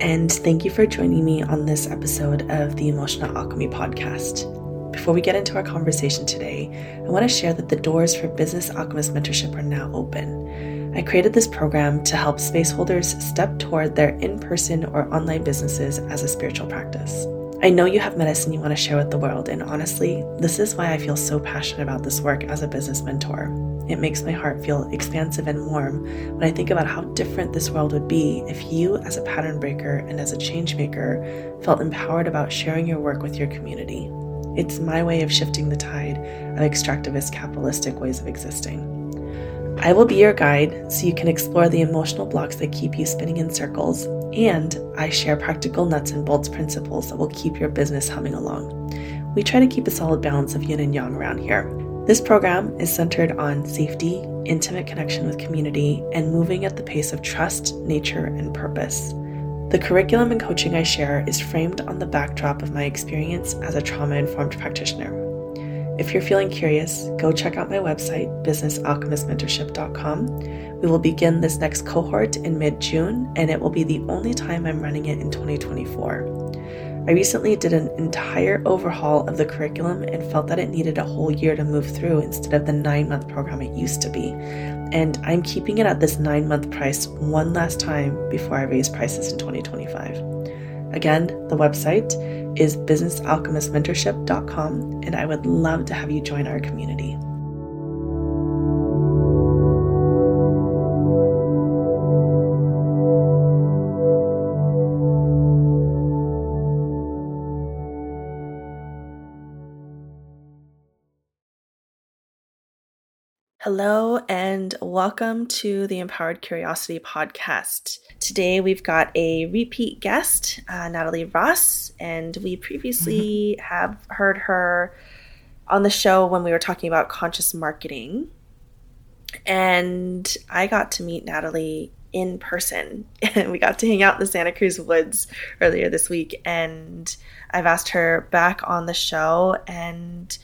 And thank you for joining me on this episode of the Emotional Alchemy Podcast. Before we get into our conversation today, I want to share that the doors for Business Alchemist Mentorship are now open. I created this program to help space holders step toward their in person or online businesses as a spiritual practice. I know you have medicine you want to share with the world, and honestly, this is why I feel so passionate about this work as a business mentor. It makes my heart feel expansive and warm when I think about how different this world would be if you, as a pattern breaker and as a change maker, felt empowered about sharing your work with your community. It's my way of shifting the tide of extractivist capitalistic ways of existing. I will be your guide so you can explore the emotional blocks that keep you spinning in circles and I share practical nuts and bolts principles that will keep your business humming along. We try to keep a solid balance of yin and yang around here. This program is centered on safety, intimate connection with community, and moving at the pace of trust, nature, and purpose. The curriculum and coaching I share is framed on the backdrop of my experience as a trauma informed practitioner. If you're feeling curious, go check out my website, businessalchemistmentorship.com. We will begin this next cohort in mid June, and it will be the only time I'm running it in 2024. I recently did an entire overhaul of the curriculum and felt that it needed a whole year to move through instead of the nine month program it used to be. And I'm keeping it at this nine month price one last time before I raise prices in 2025. Again, the website is businessalchemistmentorship.com, and I would love to have you join our community. Hello, and welcome to the Empowered Curiosity podcast. Today we've got a repeat guest, uh, Natalie Ross, and we previously mm-hmm. have heard her on the show when we were talking about conscious marketing. And I got to meet Natalie in person, and we got to hang out in the Santa Cruz woods earlier this week. And I've asked her back on the show, and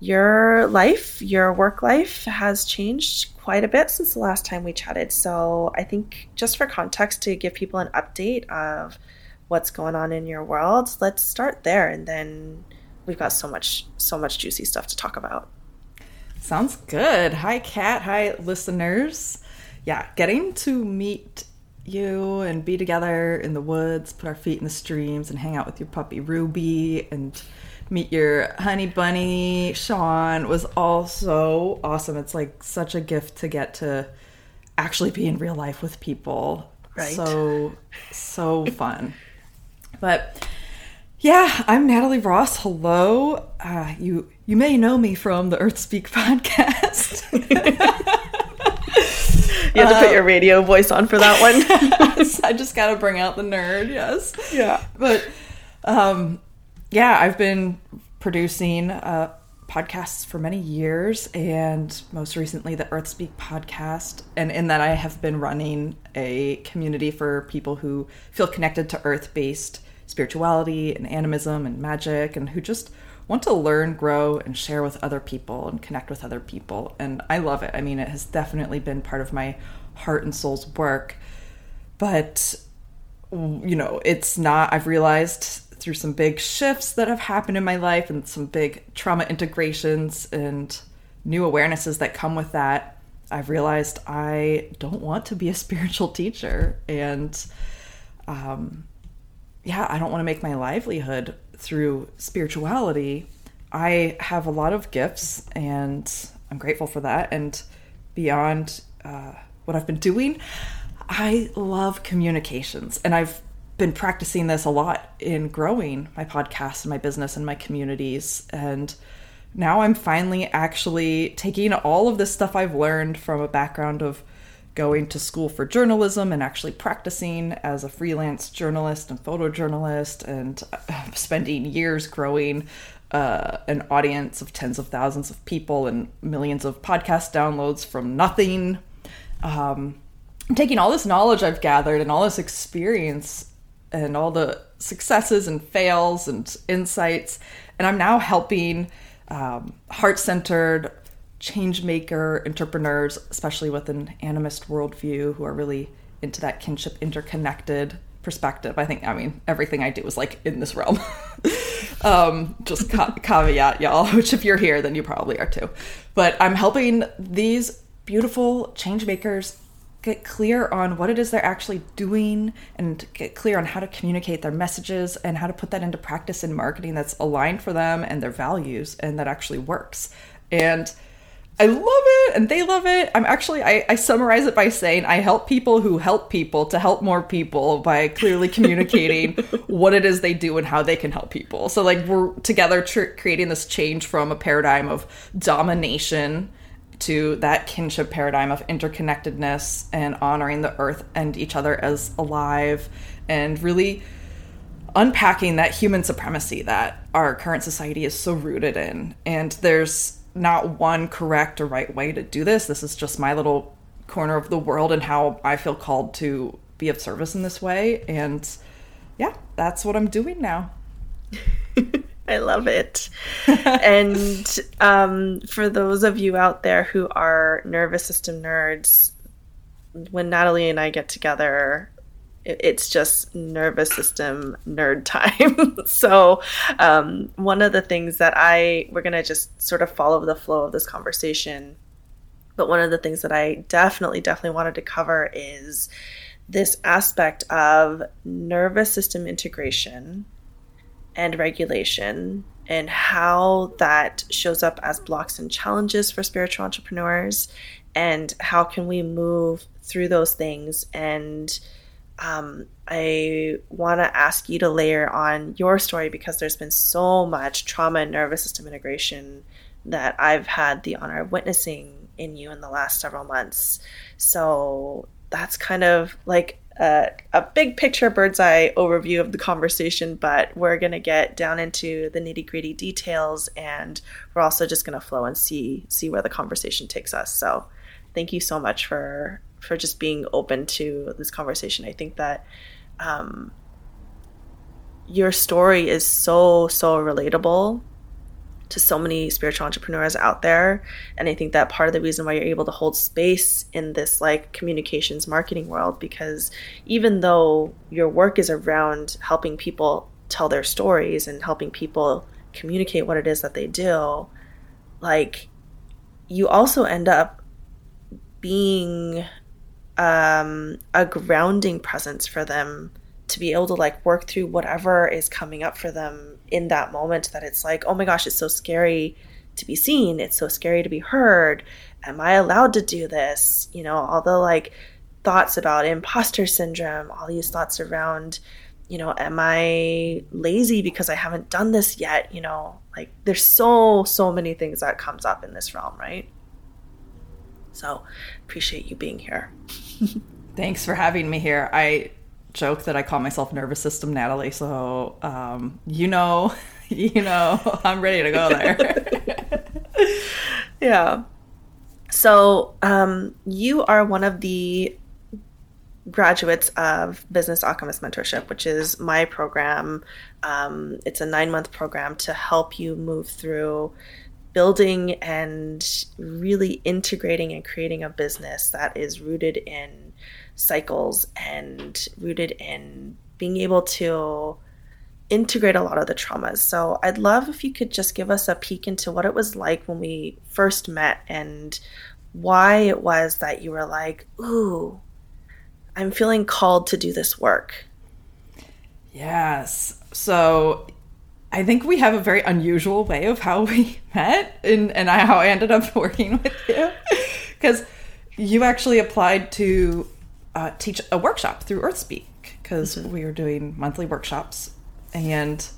your life, your work life has changed quite a bit since the last time we chatted. So I think just for context to give people an update of what's going on in your world, let's start there and then we've got so much so much juicy stuff to talk about. Sounds good. Hi Kat, hi listeners. Yeah, getting to meet you and be together in the woods, put our feet in the streams and hang out with your puppy Ruby and meet your honey bunny Sean was also awesome. It's like such a gift to get to actually be in real life with people. Right. So so fun. But yeah, I'm Natalie Ross. Hello. Uh, you you may know me from the Earth Speak podcast. you have to put your radio voice on for that one. I just got to bring out the nerd. Yes. Yeah. But um, yeah, I've been producing uh, podcasts for many years, and most recently the Earth Speak podcast. And in that, I have been running a community for people who feel connected to Earth based spirituality and animism and magic, and who just want to learn, grow, and share with other people and connect with other people. And I love it. I mean, it has definitely been part of my heart and soul's work. But, you know, it's not, I've realized through some big shifts that have happened in my life and some big trauma integrations and new awarenesses that come with that, I've realized I don't want to be a spiritual teacher. And um, yeah, I don't want to make my livelihood through spirituality. I have a lot of gifts and I'm grateful for that. And beyond uh, what I've been doing, I love communications. And I've been practicing this a lot in growing my podcast and my business and my communities. And now I'm finally actually taking all of this stuff I've learned from a background of going to school for journalism and actually practicing as a freelance journalist and photojournalist and spending years growing uh, an audience of tens of thousands of people and millions of podcast downloads from nothing. Um, I'm taking all this knowledge I've gathered and all this experience and all the successes and fails and insights. And I'm now helping um, heart centered, change maker entrepreneurs, especially with an animist worldview, who are really into that kinship interconnected perspective. I think, I mean, everything I do is like in this realm. um, just ca- caveat, y'all, which if you're here, then you probably are too. But I'm helping these beautiful change makers get clear on what it is they're actually doing and get clear on how to communicate their messages and how to put that into practice in marketing that's aligned for them and their values and that actually works. And I love it and they love it. I'm actually, I, I, summarize it by saying I help people who help people to help more people by clearly communicating what it is they do and how they can help people. So, like, we're together tr- creating this change from a paradigm of domination to that kinship paradigm of interconnectedness and honoring the earth and each other as alive and really unpacking that human supremacy that our current society is so rooted in. And there's not one correct or right way to do this. This is just my little corner of the world and how I feel called to be of service in this way. And yeah, that's what I'm doing now. I love it. and um, for those of you out there who are nervous system nerds, when Natalie and I get together, it's just nervous system nerd time. so, um, one of the things that I, we're going to just sort of follow the flow of this conversation. But one of the things that I definitely, definitely wanted to cover is this aspect of nervous system integration and regulation and how that shows up as blocks and challenges for spiritual entrepreneurs and how can we move through those things. And um, i want to ask you to layer on your story because there's been so much trauma and nervous system integration that i've had the honor of witnessing in you in the last several months. So that's kind of like a, a big picture bird's eye overview of the conversation, but we're going to get down into the nitty gritty details and we're also just going to flow and see see where the conversation takes us. So thank you so much for for just being open to this conversation. I think that um, your story is so so relatable to so many spiritual entrepreneurs out there. And i think that part of the reason why you're able to hold space in this like communications marketing world because even though your work is around helping people tell their stories and helping people communicate what it is that they do like you also end up being um, a grounding presence for them to be able to like work through whatever is coming up for them in that moment that it's like, oh my gosh, it's so scary to be seen. It's so scary to be heard. Am I allowed to do this? You know, all the like thoughts about imposter syndrome, all these thoughts around, you know, am I lazy because I haven't done this yet? You know, like there's so, so many things that comes up in this realm, right? So appreciate you being here. Thanks for having me here. I joke that I call myself nervous system Natalie. So, um, you know, you know, I'm ready to go there. yeah. So, um, you are one of the graduates of Business Alchemist Mentorship, which is my program. Um, it's a nine month program to help you move through building and really integrating and creating a business that is rooted in cycles and rooted in being able to integrate a lot of the traumas. So I'd love if you could just give us a peek into what it was like when we first met and why it was that you were like, ooh, I'm feeling called to do this work. Yes. So I think we have a very unusual way of how we met and, and how I ended up working with you. Because you actually applied to uh, teach a workshop through EarthSpeak because mm-hmm. we were doing monthly workshops. And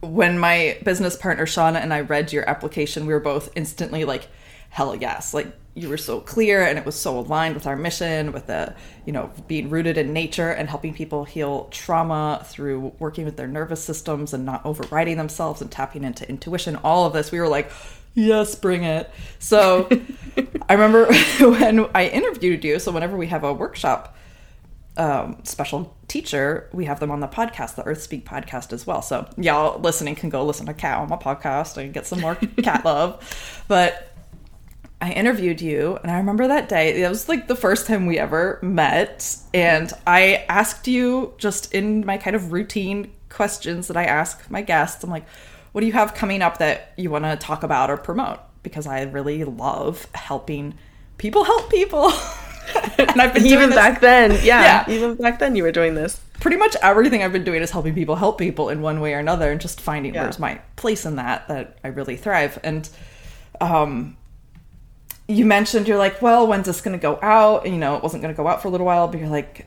when my business partner Shauna and I read your application, we were both instantly like, hell yes. Like you were so clear and it was so aligned with our mission, with the, you know, being rooted in nature and helping people heal trauma through working with their nervous systems and not overriding themselves and tapping into intuition. All of this, we were like, yes, bring it. So I remember when I interviewed you. So whenever we have a workshop um, special teacher, we have them on the podcast, the Earth Speak podcast as well. So y'all listening can go listen to Kat on my podcast and get some more Kat love. But I interviewed you, and I remember that day. It was like the first time we ever met, and I asked you just in my kind of routine questions that I ask my guests. I'm like, "What do you have coming up that you want to talk about or promote?" Because I really love helping people help people. and I've been even back then. Yeah, yeah, even back then you were doing this. Pretty much everything I've been doing is helping people help people in one way or another, and just finding yeah. where's my place in that that I really thrive. And um, you mentioned you're like, well, when's this going to go out? And, you know, it wasn't going to go out for a little while, but you're like,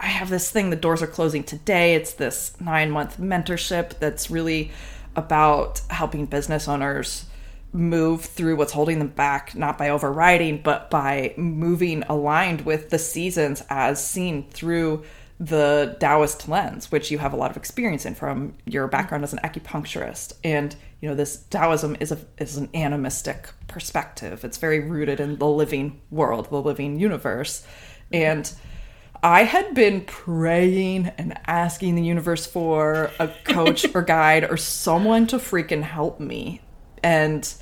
I have this thing. The doors are closing today. It's this nine month mentorship that's really about helping business owners move through what's holding them back, not by overriding, but by moving aligned with the seasons as seen through the Taoist lens, which you have a lot of experience in from your background as an acupuncturist. And you know, this Taoism is a is an animistic perspective. It's very rooted in the living world, the living universe. And I had been praying and asking the universe for a coach or guide or someone to freaking help me. And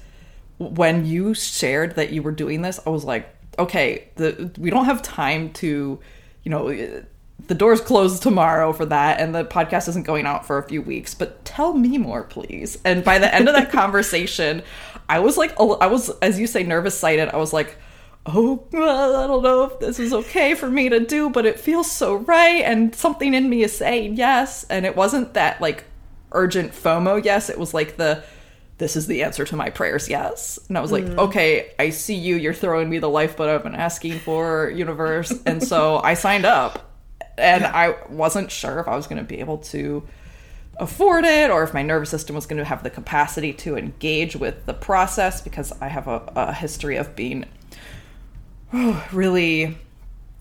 when you shared that you were doing this, I was like, okay, the, we don't have time to, you know, the doors close tomorrow for that and the podcast isn't going out for a few weeks but tell me more please and by the end of that conversation i was like i was as you say nervous sighted i was like oh i don't know if this is okay for me to do but it feels so right and something in me is saying yes and it wasn't that like urgent fomo yes it was like the this is the answer to my prayers yes. And i was like mm. okay i see you you're throwing me the lifeboat i've been asking for universe and so i signed up. And I wasn't sure if I was going to be able to afford it or if my nervous system was going to have the capacity to engage with the process because I have a, a history of being oh, really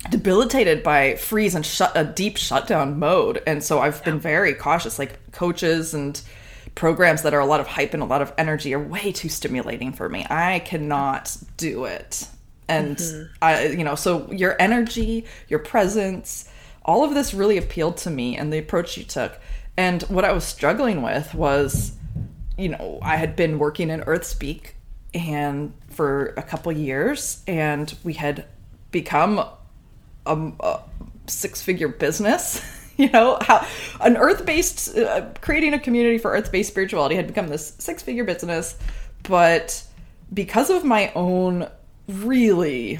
debilitated by freeze and shut a deep shutdown mode and so I've been very cautious like coaches and programs that are a lot of hype and a lot of energy are way too stimulating for me. I cannot do it. And mm-hmm. I you know, so your energy, your presence, all of this really appealed to me and the approach you took. And what I was struggling with was, you know, I had been working in Earthspeak and for a couple years, and we had become a, a six-figure business. you know how an earth-based uh, creating a community for earth-based spirituality had become this six-figure business, but because of my own really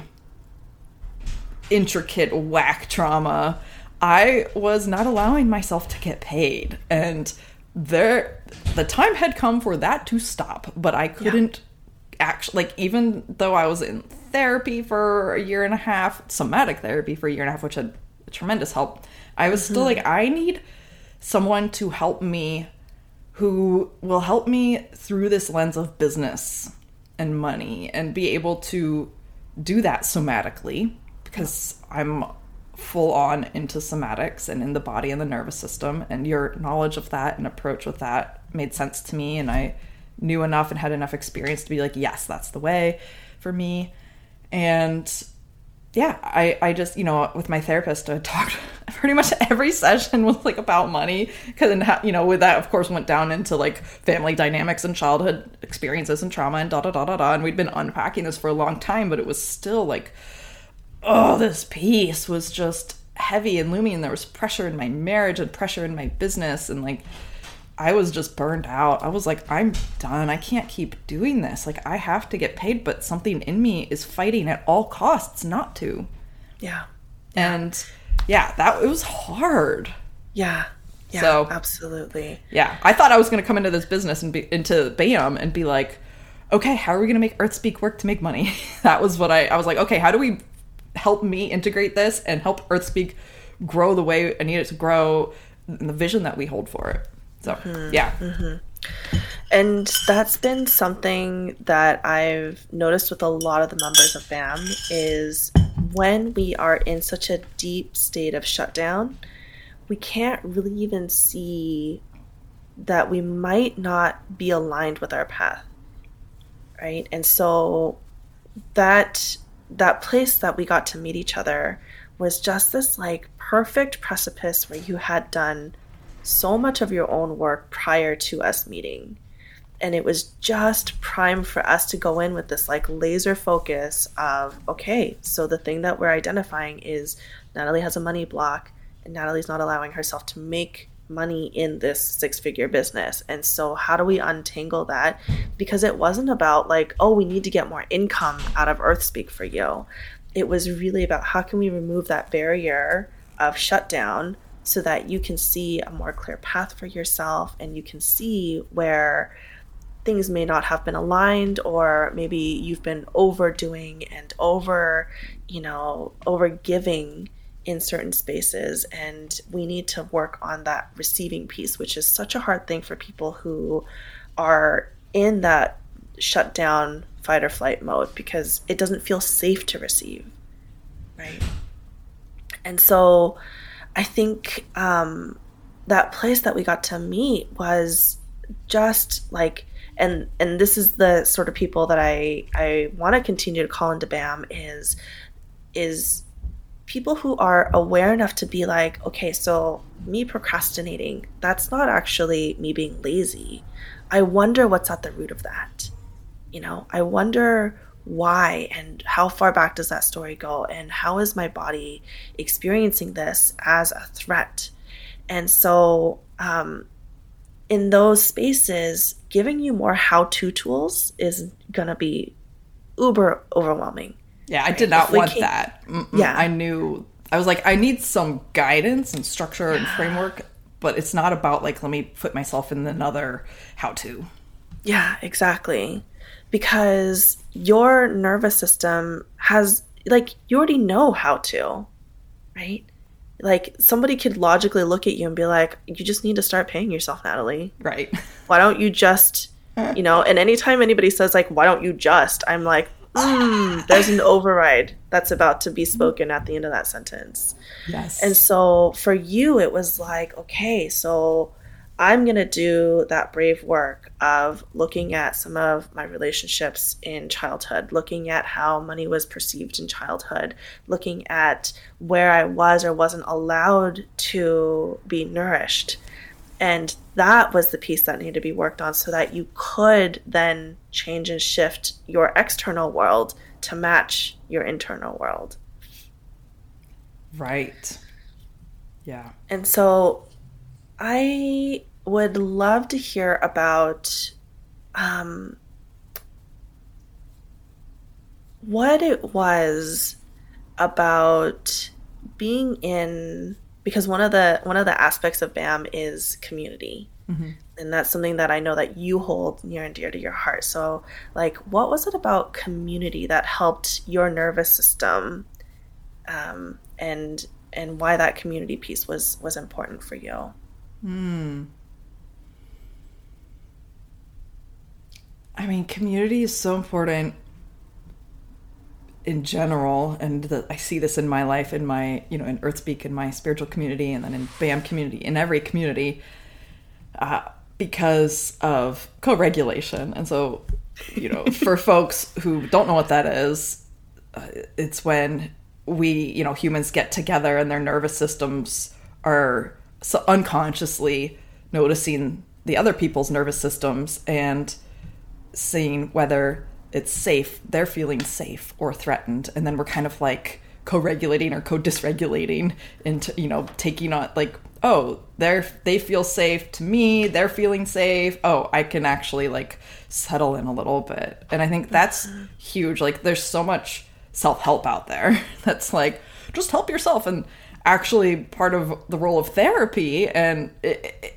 intricate whack trauma I was not allowing myself to get paid. And there the time had come for that to stop, but I couldn't. Actually like even though I was in therapy for a year and a half, somatic therapy for a year and a half, which had tremendous help, I was mm-hmm. still like, I need someone to help me who will help me through this lens of business and money and be able to do that somatically because I'm full on into somatics and in the body and the nervous system and your knowledge of that and approach with that made sense to me and I knew enough and had enough experience to be like yes that's the way for me and yeah I I just you know with my therapist I talked pretty much every session was like about money because then, you know with that of course went down into like family dynamics and childhood experiences and trauma and da da da da da and we'd been unpacking this for a long time but it was still like oh, this piece was just heavy and looming. And there was pressure in my marriage and pressure in my business. And like, I was just burned out. I was like, I'm done. I can't keep doing this. Like, I have to get paid, but something in me is fighting at all costs not to. Yeah. And yeah, that it was hard. Yeah. Yeah, so, absolutely. Yeah. I thought I was going to come into this business and be into BAM and be like, okay, how are we going to make Earthspeak work to make money? that was what I, I was like, okay, how do we help me integrate this and help Earthspeak grow the way I need it to grow and the vision that we hold for it. So, mm-hmm. yeah. Mm-hmm. And that's been something that I've noticed with a lot of the members of BAM is when we are in such a deep state of shutdown, we can't really even see that we might not be aligned with our path. Right? And so that that place that we got to meet each other was just this like perfect precipice where you had done so much of your own work prior to us meeting. And it was just prime for us to go in with this like laser focus of okay so the thing that we're identifying is natalie has a money block and natalie's not allowing herself to make money in this six figure business. And so how do we untangle that? Because it wasn't about like oh we need to get more income out of earthspeak for you. It was really about how can we remove that barrier of shutdown so that you can see a more clear path for yourself and you can see where things may not have been aligned or maybe you've been overdoing and over you know over giving in certain spaces. And we need to work on that receiving piece which is such a hard thing for people who are in that shutdown fight or flight mode because it doesn't feel safe to receive right? And so i think um, that place that we got to meet was just like and and this is the sort of people that I I want to continue to call into BAM is is people who are aware enough to be like, okay, so me procrastinating, that's not actually me being lazy. I wonder what's at the root of that. You know, I wonder why and how far back does that story go and how is my body experiencing this as a threat. And so um, in those spaces, giving you more how to tools is going to be uber overwhelming. Yeah, I did not want that. Mm-mm. Yeah. I knew, I was like, I need some guidance and structure and framework, but it's not about like, let me put myself in another how to. Yeah, exactly. Because your nervous system has, like, you already know how to, right? like somebody could logically look at you and be like you just need to start paying yourself natalie. Right. Why don't you just you know and anytime anybody says like why don't you just? I'm like mm, there's an override that's about to be spoken at the end of that sentence. Yes. And so for you it was like okay so I'm going to do that brave work of looking at some of my relationships in childhood, looking at how money was perceived in childhood, looking at where I was or wasn't allowed to be nourished. And that was the piece that needed to be worked on so that you could then change and shift your external world to match your internal world. Right. Yeah. And so I would love to hear about um, what it was about being in because one of the one of the aspects of BAM is community. Mm-hmm. And that's something that I know that you hold near and dear to your heart. So, like, what was it about community that helped your nervous system, um, and and why that community piece was was important for you? Hmm. I mean, community is so important in general, and the, I see this in my life, in my you know, in Earthspeak, in my spiritual community, and then in BAM community, in every community, uh, because of co-regulation. And so, you know, for folks who don't know what that is, uh, it's when we, you know, humans get together and their nervous systems are so unconsciously noticing the other people's nervous systems and seeing whether it's safe, they're feeling safe or threatened, and then we're kind of like co-regulating or co-dysregulating into you know taking on like oh they're they feel safe to me they're feeling safe. Oh i can actually like settle in a little bit. And i think that's huge. Like there's so much self-help out there that's like just help yourself. And actually part of the role of therapy and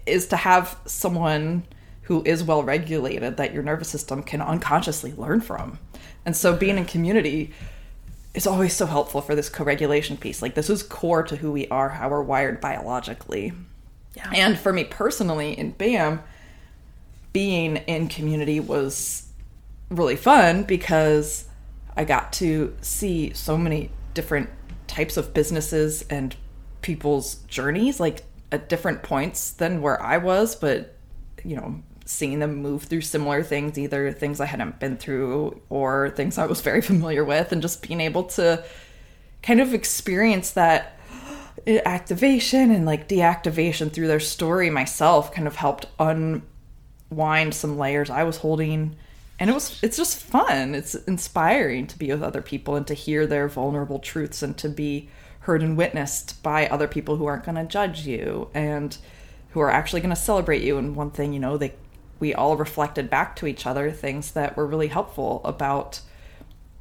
is to have someone who is well regulated that your nervous system can unconsciously learn from. And so being in community is always so helpful for this co-regulation piece. Like this is core to who we are, how we're wired biologically. Yeah. And for me personally in BAM, being in community was really fun because I got to see so many different types of businesses and people's journeys like at different points than where I was, but you know, seeing them move through similar things, either things I hadn't been through or things I was very familiar with, and just being able to kind of experience that uh, activation and like deactivation through their story myself kind of helped unwind some layers I was holding. And it was it's just fun. It's inspiring to be with other people and to hear their vulnerable truths and to be heard and witnessed by other people who aren't going to judge you and who are actually going to celebrate you. And one thing, you know, they we all reflected back to each other things that were really helpful about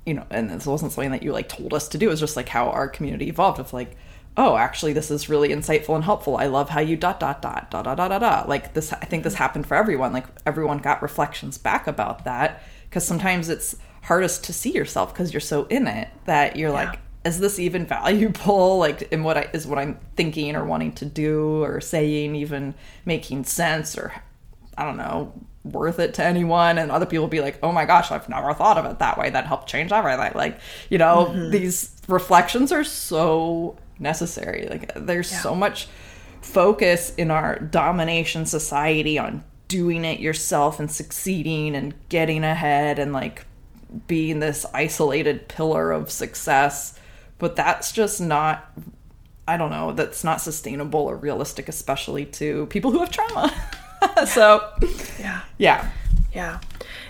you know, and this wasn't something that you like told us to do. It was just like how our community evolved of like, oh, actually, this is really insightful and helpful. I love how you dot dot dot dot dot dot dot. dot. Like this, I think this happened for everyone. Like everyone got reflections back about that because sometimes it's hardest to see yourself because you're so in it that you're yeah. like, is this even valuable? Like, in what I is what I'm thinking or wanting to do or saying even making sense or I don't know worth it to anyone and other people be like oh my gosh i've never thought of it that way that helped change everything like you know mm-hmm. these reflections are so necessary. Like there's yeah. so much focus in our domination society on doing it yourself and succeeding and getting ahead and like being this isolated pillar of success. But that's just not i don't know that's not sustainable or realistic especially to people who have trauma. So yeah. yeah. Yeah.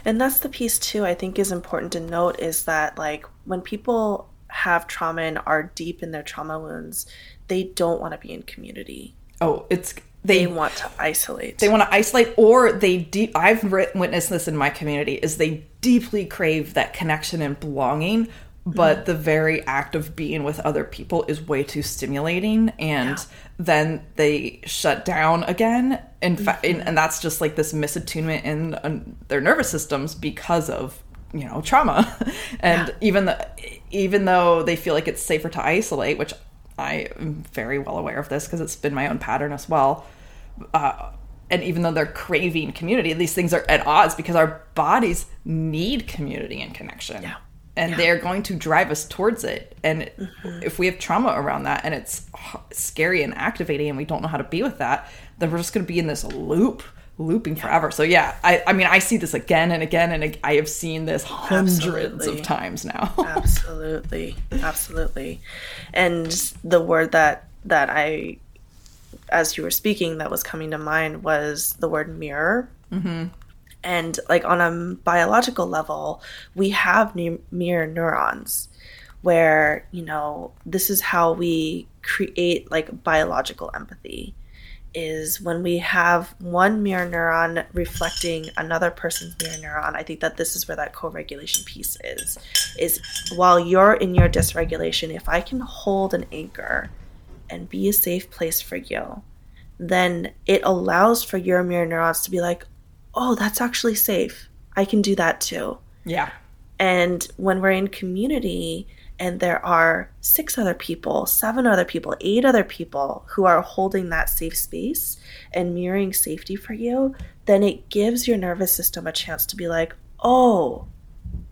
And that's the piece too i think is important to note is that like when people have trauma and are deep in their trauma wounds they don't want to be in community oh it's they, they want to isolate they want to isolate or they deep i've witnessed this in my community is they deeply crave that connection and belonging but mm-hmm. the very act of being with other people is way too stimulating and yeah. then they shut down again in mm-hmm. fact and, and, that's just like this misattunement in their nervous systems because of you know trauma and yeah. even the even though they feel like it's safer to isolate which i am very well aware of this because it's been my own pattern as well uh, and even though they're craving community these things are at odds because our bodies need community and connection yeah and yeah. they're going to drive us towards it. And mm-hmm. if we have trauma around that and it's scary and activating and we don't know how to be with that, then we're just going to be in this loop looping yeah. forever. So yeah, I, I mean, I see this again and again, and I have seen this hundreds absolutely. of times now. absolutely, absolutely. And the word that that I, as you were speaking, that was coming to mind was the word mirror. Mm-hmm. And like on a biological level, we have ne- mirror neurons where, you know, this is how we create like biological empathy is when we have one mirror neuron reflecting another person's mirror neuron i think that this is where that co-regulation piece is is while you're in your dysregulation if i can hold an anchor and be a safe place for you then it allows for your mirror neurons to be like oh, that's actually safe. I can do that too. Yeah. And when we're in community and there are six other people, seven other people, eight other people who are holding that safe space and mirroring safety for you, then it gives your nervous system a chance to be like, oh,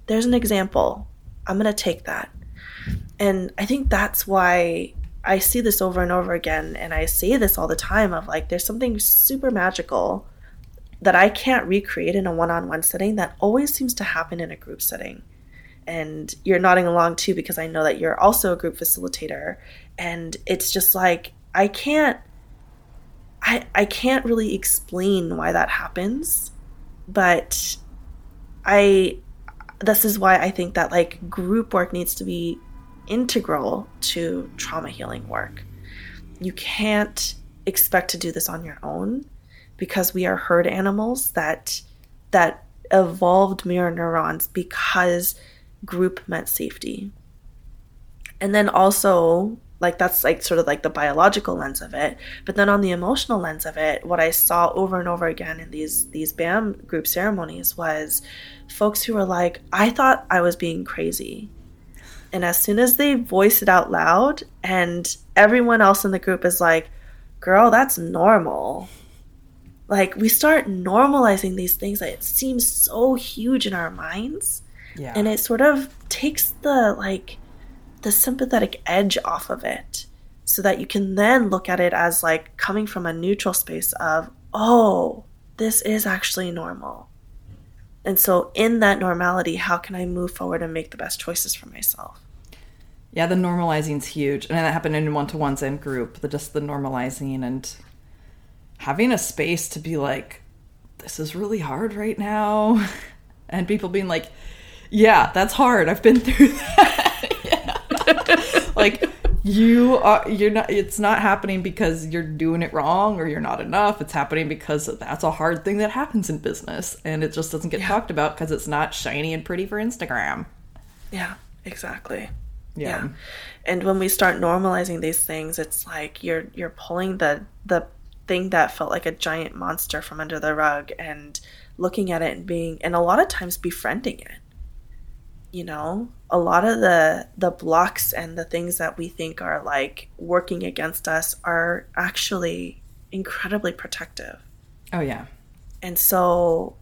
there's an example. I'm going to take that. And I think that's why I see this over and over again. And I say this all the time of like, there's something super magical that I can't recreate in a one on one setting that always seems to happen in a group setting. And you're nodding along too because I know that you're also a group facilitator. And it's just like, I can't. I, I can't really explain why that happens, but I this is why I think that like group work needs to be integral to trauma healing work. You can't expect to do this on your own because we are herd animals that that evolved mirror neurons because group meant safety. And then also like that's like sort of like the biological lens of it. But then on the emotional lens of it what i saw over and over again in these these bam group ceremonies was folks who were like i thought i was being crazy. And as soon as they voice it out loud and everyone else in the group is like girl that's normal. Like we start normalizing these things that it seems so huge in our minds yeah. and it sort of takes the like the sympathetic edge off of it so that you can then look at it as like coming from a neutral space of oh this is actually normal and so in that normality how can i move forward and make the best choices for myself yeah the normalizing is huge and that happened in one-to-ones and group the just the normalizing and having a space to be like this is really hard right now. And people being like, yeah, that's hard. I've been through that. like, you are you're not it's not happening because you're doing it wrong or you're not enough it's happening because that's a hard thing that happens in business and it just doesn't get yeah. talked about because it's not shiny and pretty for instagram yeah exactly yeah. yeah. and when we start normalizing these things it's like you're you're pulling the the thing that felt like a giant monster from under the rug and looking at it and being and a lot of times befriending it you know a lot of the the blocks and the things that we think are like working against us are actually incredibly protective. Oh yeah. And so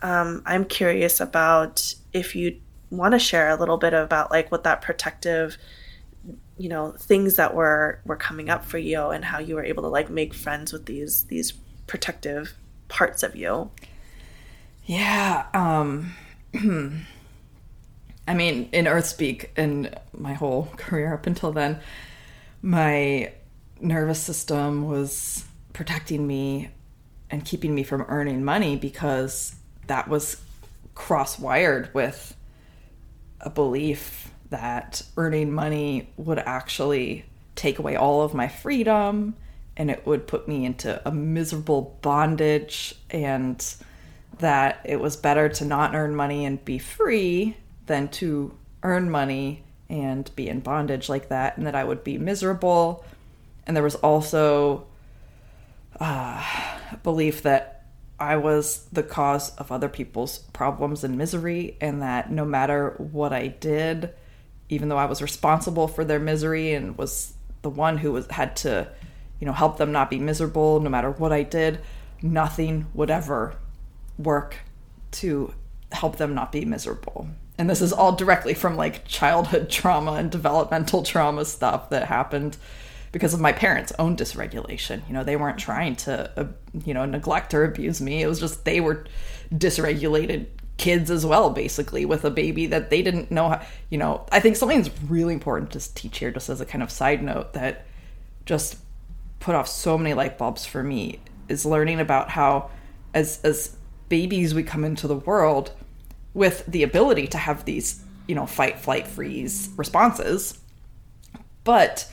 um, i'm curious about if you want to share a little bit about like what that protective you know things that were were coming up for you and how you were able to like make friends with these these protective parts of you. Yeah um I mean, in Earthspeak and my whole career up until then, my nervous system was protecting me and keeping me from earning money because that was cross wired with a belief that earning money would actually take away all of my freedom and it would put me into a miserable bondage and that it was better to not earn money and be free than to earn money and be in bondage like that, and that I would be miserable. And there was also uh, belief that I was the cause of other people's problems and misery, and that no matter what I did, even though I was responsible for their misery and was the one who was had to, you know, help them not be miserable, no matter what I did, nothing would ever work to help them not be miserable and this is all directly from like childhood trauma and developmental trauma stuff that happened because of my parents' own dysregulation. You know, they weren't trying to, uh, you know, neglect or abuse me. It was just they were dysregulated kids as well, basically, with a baby that they didn't know how, you know, I think something that's really important to teach here, just as a kind of side note, that just put off so many light bulbs for me is learning about how as as babies we come into the world with the ability to have these, you know, fight, flight, freeze responses, but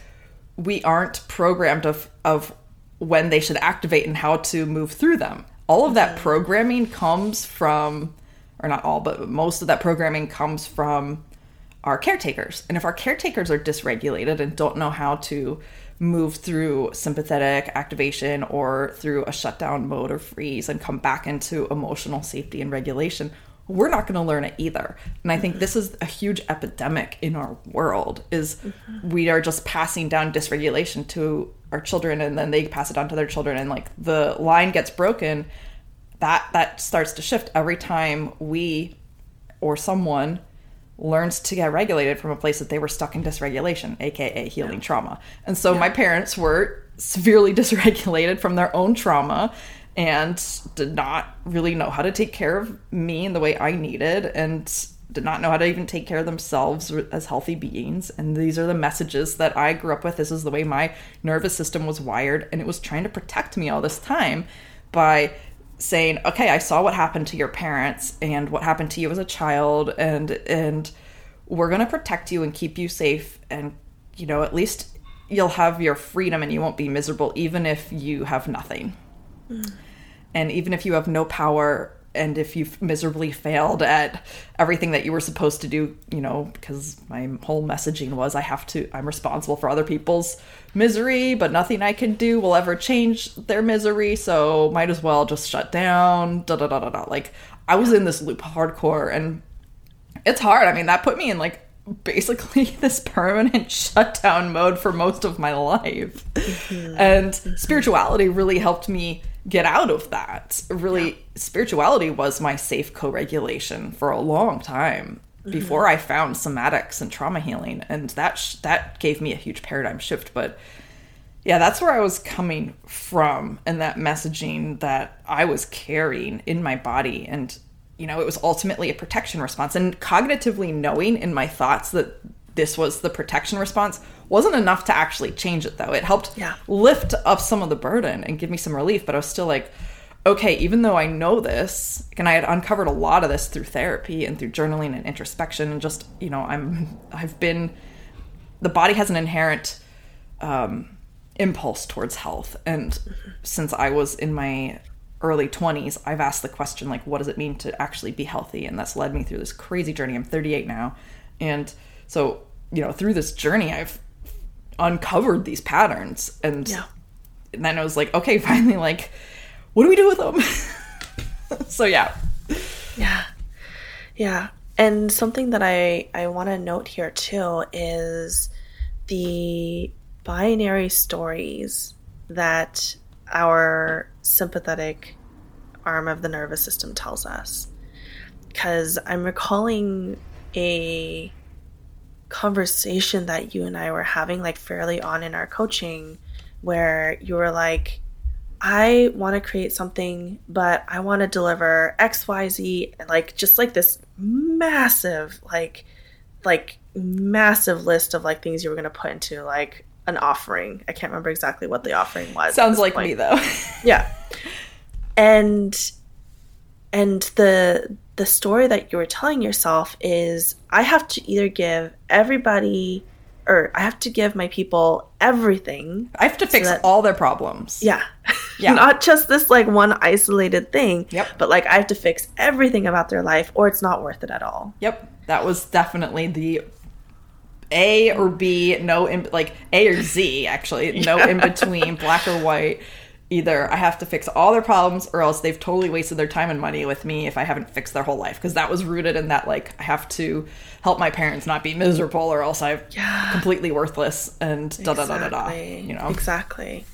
we aren't programmed of of when they should activate and how to move through them. All of that programming comes from or not all, but most of that programming comes from our caretakers. And if our caretakers are dysregulated and don't know how to move through sympathetic activation or through a shutdown mode or freeze and come back into emotional safety and regulation, we're not going to learn it either and i think this is a huge epidemic in our world is mm-hmm. we are just passing down dysregulation to our children and then they pass it on to their children and like the line gets broken that that starts to shift every time we or someone learns to get regulated from a place that they were stuck in dysregulation aka healing yeah. trauma and so yeah. my parents were severely dysregulated from their own trauma and did not really know how to take care of me in the way I needed and did not know how to even take care of themselves as healthy beings. And these are the messages that I grew up with. This is the way my nervous system was wired. And it was trying to protect me all this time by saying, okay, I saw what happened to your parents and what happened to you as a child. And, and we're going to protect you and keep you safe. And, you know, at least you'll have your freedom and you won't be miserable, even if you have nothing. Mm. And even if you have no power and if you've miserably failed at everything that you were supposed to do, you know, because my whole messaging was I have to, I'm responsible for other people's misery, but nothing I can do will ever change their misery. So might as well just shut down, da da da da da. Like I was in this loop hardcore and it's hard. I mean, that put me in like basically this permanent shutdown mode for most of my life. Mm-hmm. And spirituality really helped me get out of that. Really, yeah. spirituality was my safe co regulation for a long time mm-hmm. before I found somatics and trauma healing. And that, sh- that gave me a huge paradigm shift. But yeah, that's where I was coming from and that messaging that I was carrying in my body. And, you know, it was ultimately a protection response. And cognitively knowing in my thoughts that this was the protection response wasn't enough to actually change it though. It helped yeah. lift up some of the burden and give me some relief, but I was still like, okay, even though I know this, and I had uncovered a lot of this through therapy and through journaling and introspection, and just you know, I'm I've been the body has an inherent um, impulse towards health, and since I was in my early 20s i've asked the question like what does it mean to actually be healthy and that's led me through this crazy journey i'm 38 now and so you know through this journey i've uncovered these patterns and Yeah. and then i was like okay finally like what do we do with them so yeah Yeah. Yeah. And something that I, I want to note here too is the binary stories that our sympathetic arm of the nervous system tells us. Because I'm recalling a conversation that you and I were having, like fairly on in our coaching, where you were like, I want to create something, but I want to deliver X, Y, Z, and like just like this massive, like, like massive list of like things you were going to put into like an offering. I can't remember exactly what the offering was. sounds like point me though yeah and and the the story that you were telling yourself is i have to either give everybody or i have to give my people everything i have to fix that- all their problems yeah Yeah. not just this like one isolated thing Yep. but like i have to fix everything about their life or it's not worth it at all Yep, that was definitely the A or B, no in like A or Z actually, no in between, black or white. Either I have to fix all their problems, or else they've totally wasted their time and money with me if I haven't fixed their whole life. Because that was rooted in that like I have to help my parents not be miserable, or else I'm Yeah. completely worthless and da da da da da. You know, Exactly.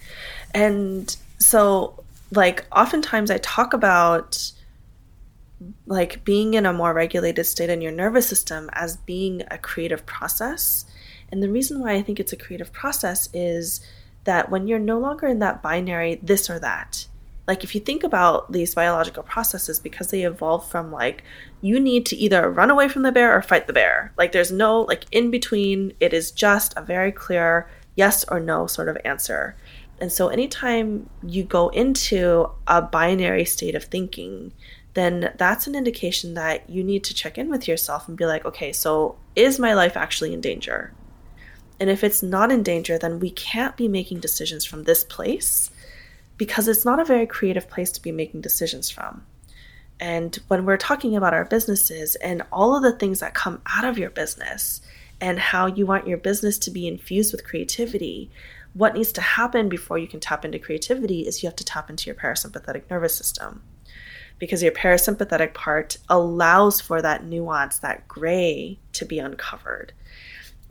And so, like, oftentimes I talk about like being in a more regulated state in your nervous system as being a creative process. And the reason why I think it's a creative process is that when you're no longer in that binary this or that, like if you think about these biological processes because they evolve from like you need to either run away from the bear or fight the bear. Like there's no like in between. It is just a very clear yes or no sort of answer. And so anytime you go into a binary state of thinking then that's an indication that you need to check in with yourself and be like okay so is my life actually in danger and if it's not in danger then we can't be making decisions from this place because it's not a very creative place to be making decisions from. And when we're talking about our businesses and all of the things that come out of your business and how you want your business to be infused with creativity, what needs to happen before you can tap into creativity is you have to tap into your parasympathetic nervous system. Because your parasympathetic part allows for that nuance, that gray to be uncovered.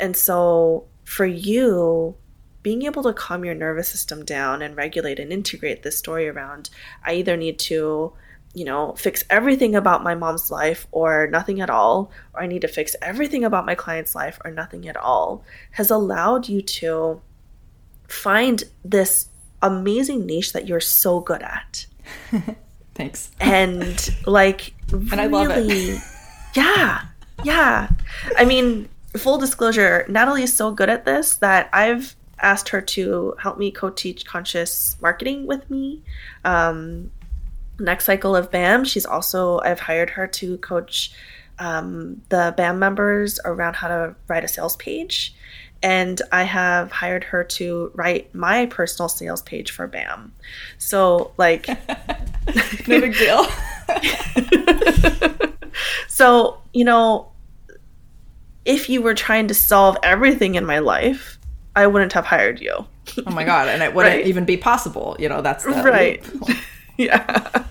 And so for you, being able to calm your nervous system down and regulate and integrate this story around I either need to, you know, fix everything about my mom's life or nothing at all, or I need to fix everything about my client's life or nothing at all, has allowed you to find this amazing niche that you're so good at. thanks. And like And I love it. really Yeah. Yeah. I mean, full disclosure, Natalie is so good at this that I've asked her to help me co-teach conscious marketing with me. Um, next cycle of BAM, she's also I've hired her to coach um, the BAM members around how to write a sales page. And I have hired her to write my personal sales page for BAM. So, like, No big deal. so, you know, if you were trying to solve everything in my life, I wouldn't have hired you. oh my god, and it wouldn't Right. even be possible. You know, that's Right. yeah.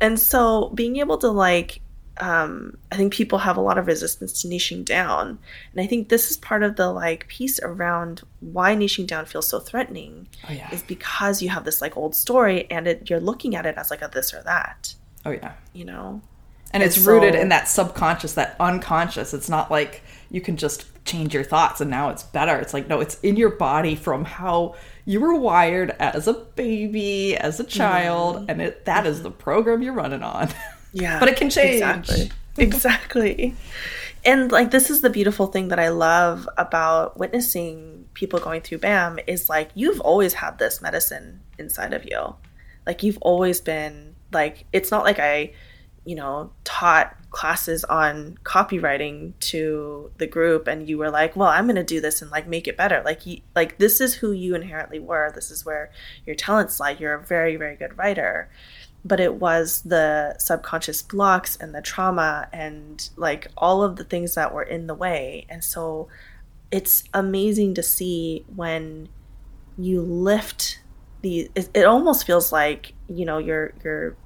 And so being able to like um, I think people have a lot of resistance to niching down. And I think this is part of the like piece around why niching down feels so threatening Oh yeah. is because you have this like old story and it, you're looking at it as like a this or that, Oh yeah. you know? And it's And rooted in that subconscious, that unconscious. It's not like you can just change your thoughts and now it's better. It's like, no, it's in your body from how you were wired as a baby, as a child, mm-hmm. and it, that is the program you're running on. Yeah. But it can change. Exactly. exactly. And like this is the beautiful thing that I love about witnessing people going through BAM is like you've always had this medicine inside of you. Like you've always been like it's not like I, you know, taught classes on copywriting to the group and you were like well i'm going to do this and like make it better. Like you like this is who you inherently were. This is where your talents lie. You're a very very good writer. But it was the subconscious blocks and the trauma and like all of the things that were in the way. And so it's amazing to see when you lift the it, it almost feels like you know you're you're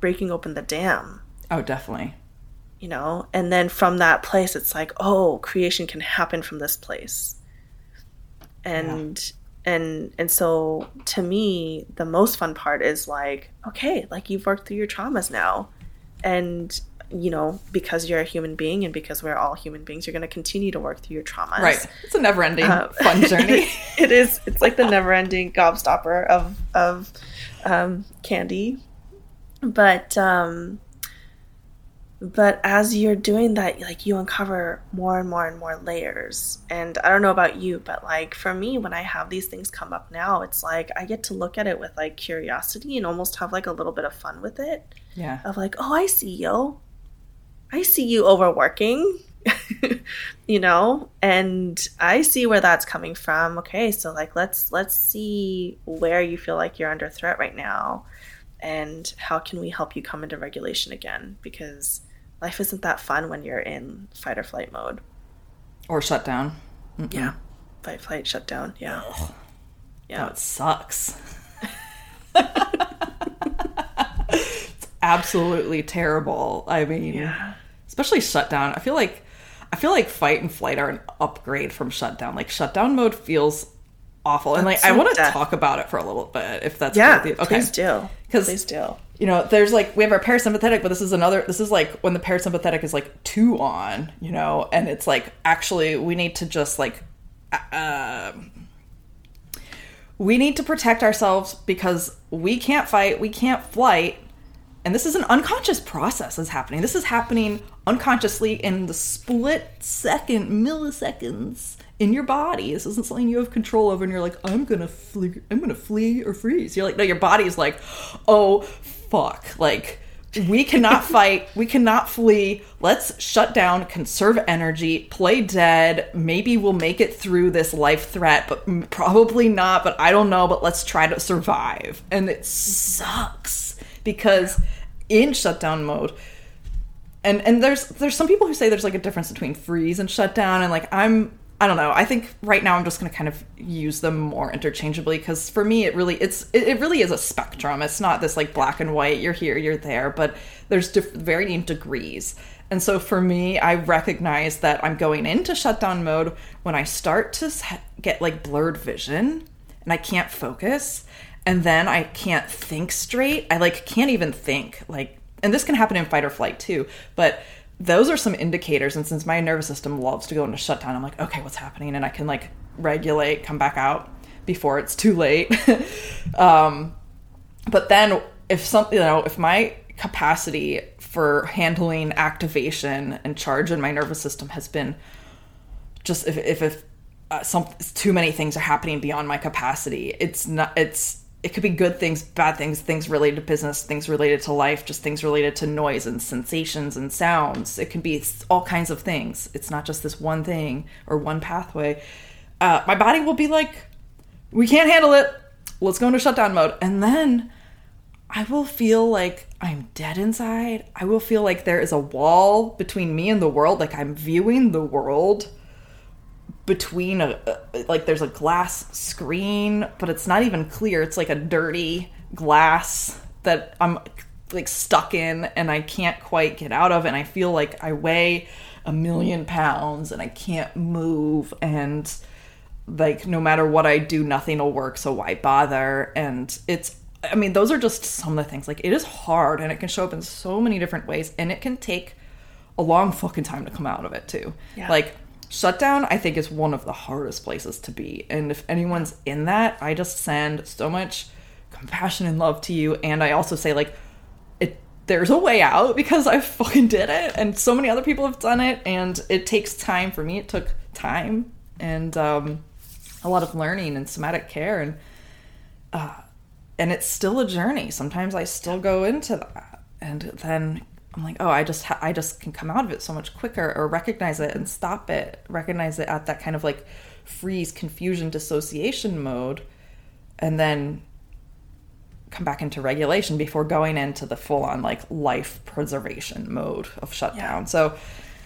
breaking open the dam Oh, definitely. you know? And then from that place it's like oh creation can happen from this place. And and and so to me the most fun part is like okay like you've worked through your traumas now. And you know because you're a human being and because we're all human beings you're going to continue to work through your traumas. Right. It's a never ending Uh, fun journey. it is. It's like the never ending gobstopper of of um, candy but um but as you're doing that like you uncover more and more and more layers and i don't know about you but like for me when i have these things come up now it's like i get to look at it with like curiosity and almost have like a little bit of fun with it yeah. of like, oh, I see you. I see you overworking, you know, and I see where that's coming from. Okay, so like let's let's see where you feel like you're under threat right now, and how can we help you come into regulation again? Because life isn't that fun when you're in fight or flight mode. Or shut down. Yeah, fight, flight, shut down. Yeah, yeah. That sucks. it's absolutely terrible. I mean, Yeah. especially shutdown. I feel like I feel like fight and flight are an upgrade from shutdown. Like shutdown mode feels awful, and like I want to talk about it for a little bit, if that's Yeah, okay please do. 'Cause- please do. you know, there's like we have our parasympathetic, but this is another. This is like when the parasympathetic is like two on, you know, and it's like actually we need to just like, uh, we need to protect ourselves because we can't fight, we can't flight, and this is an unconscious process that's happening. This is happening unconsciously in the split second, milliseconds in your body. This isn't something you have control over, and you're like, I'm gonna flee, I'm gonna flee or freeze. You're like, no, your body's like, oh fuck, like. We cannot fight. We cannot flee. Let's shut down, conserve energy, play dead. Maybe we'll make it through this life threat, but probably not. But I don't know. But let's try to survive. And it sucks because in shutdown mode, and and there's there's some people who say there's like a difference between freeze and shutdown and like i'm i don't know. I think right now i'm just going to kind of use them more interchangeably because for me it really it's it, it really is a spectrum. It's not this like black and white you're here you're there but there's diff- varying degrees. And so for me i recognize that i'm going into shutdown mode when i start to get like blurred vision and i can't focus and then i can't think straight. I like can't even think like and this can happen in fight or flight too but those are some indicators and since my nervous system loves to go into shutdown i'm like okay what's happening? And i can like regulate come back out before it's too late. Um, but then if something you know if my capacity for handling activation and charge in my nervous system has been just if if, if uh, some too many things are happening beyond my capacity it's not it's it could be good things bad things things related to business things related to life just things related to noise and sensations and sounds. It can be all kinds of things. It's not just this one thing or one pathway. Uh, my body will be like we can't handle it. Let's go into shutdown mode. And then I will feel like I'm dead inside. I will feel like there is a wall between me and the world. Like I'm viewing the world between a, a- like there's a glass screen, but it's not even clear. It's like a dirty glass that I'm like stuck in and I can't quite get out of. And I feel like I weigh a million pounds and I can't move. And like no matter what I do, nothing will work. So why bother? And it's, I mean, those are just some of the things. Like it is hard and it can show up in so many different ways and it can take a long fucking time to come out of it too. Yeah. Like shutdown, I think is one of the hardest places to be. And if anyone's in that, I just send so much compassion and love to you. And I also say like, it there's a way out because I fucking did it, and so many other people have done it, and it takes time. For me, it took time and um, a lot of learning and somatic care, and uh, and it's still a journey. Sometimes I still go into that, and then I'm like, oh, I just ha- I just can come out of it so much quicker, or recognize it and stop it, recognize it at that kind of like freeze, confusion, dissociation mode, and then come back into regulation before going into the full on like life preservation mode of shutdown. Yeah. So,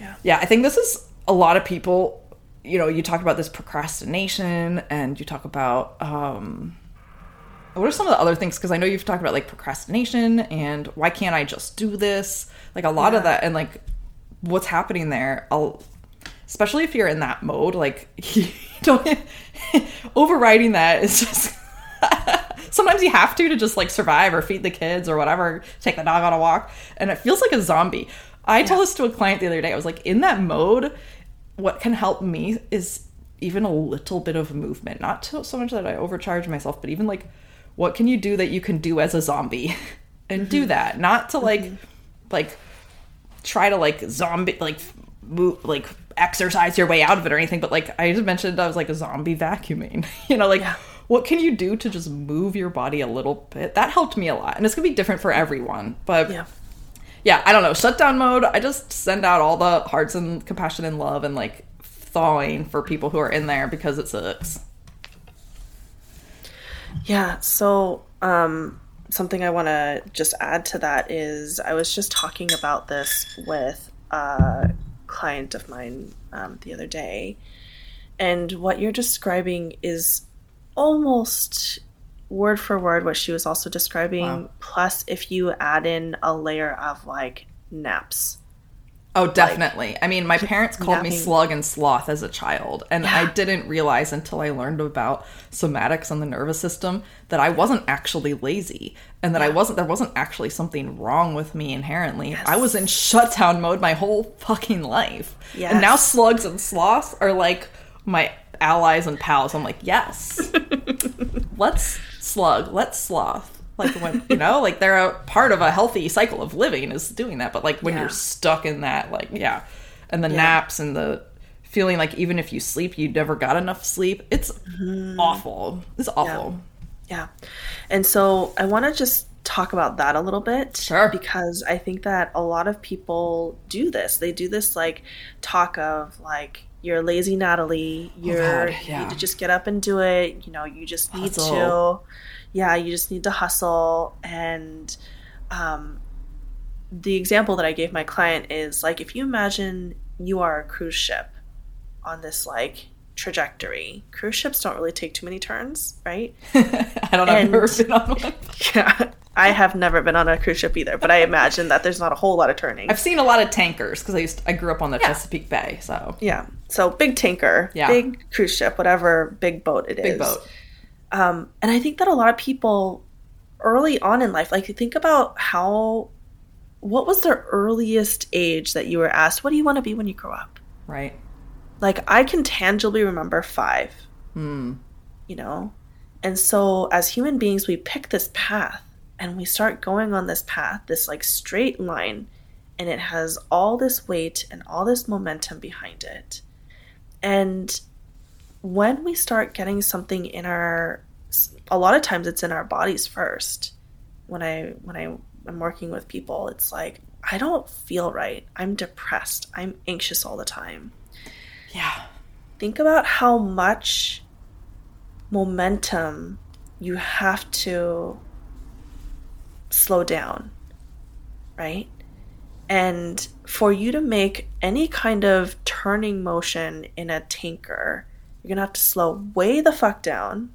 Yeah. yeah, I think this is a lot of people. You know, you talk about this procrastination, and you talk about um, what are some of the other things? Because I know you've talked about like procrastination and why can't I just do this? Like a lot of that, and like what's happening there. I'll, especially if you're in that mode, like you don't overriding that is just. Sometimes you have to to just like survive or feed the kids or whatever, take the dog on a walk, and it feels like a zombie. I told this to a client the other day. I was like, in that mode, what can help me is even a little bit of movement. Not to, so much that I overcharge myself, but even like, what can you do that you can do as a zombie, and do mm-hmm. that. Not to like, mm-hmm. Like, try to like zombie like move like exercise your way out of it or anything. But like I just mentioned, I was like a zombie vacuuming. you know, like. Yeah. What can you do to just move your body a little bit? That helped me a lot. And it's to be different for everyone. But Yeah. yeah, I don't know. Shutdown mode, I just send out all the hearts and compassion and love and like thawing for people who are in there because it sucks. Yeah. So, um, something I want to just add to that is I was just talking about this with a client of mine um, the other day. And what you're describing is almost word for word what she was also describing. Wow. Plus, if you add in a layer of like naps. Oh, definitely. I mean, my parents called me slug and sloth as a child, and I didn't realize until I learned about somatics on the nervous system that I wasn't actually lazy and that I wasn't there wasn't actually something wrong with me inherently. I was in shutdown mode my whole fucking life. And now slugs and sloths are like my allies and pals. I'm like, "Yes. let's slug, let's sloth." Like when you know, like they're a part of a healthy cycle of living is doing that. But like when Yeah. you're stuck in that, like yeah, and the Yeah. naps and the feeling like even if you sleep, you never got enough sleep. It's mm-hmm. awful. It's awful. Yeah. And so I want to just talk about that a little bit. Sure. Because I think that a lot of people do this. They do this like talk of like, you're lazy, Natalie. Oh, you're, God, you need to just get up and do it. You know, you just need Hustle. to. Yeah, you just need to hustle. And um, the example that I gave my client is like, if you imagine you are a cruise ship on this like trajectory, cruise ships don't really take too many turns, right? I don't know. I've And- never been on one. Yeah, I have never been on a cruise ship either, but I imagine that there's not a whole lot of turning. I've seen a lot of tankers because I used I grew up on the Chesapeake Bay, so yeah, so big tanker, Yeah. big cruise ship, whatever big boat it is. big boat. Um, and I think that a lot of people early on in life, like think about how, what was the earliest age that you were asked, what do you want to be when you grow up? Right. Like I can tangibly remember five, Hmm. you know? And so as human beings, we pick this path and we start going on this path, this like straight line, and it has all this weight and all this momentum behind it. And when we start getting something in our a lot of times it's in our bodies first. When I when I am working with people, it's like I don't feel right. I'm depressed. I'm anxious all the time Yeah. think about how much momentum you have to slow down, right? And for you to make any kind of turning motion in a tanker, you're gonna have to slow way the fuck down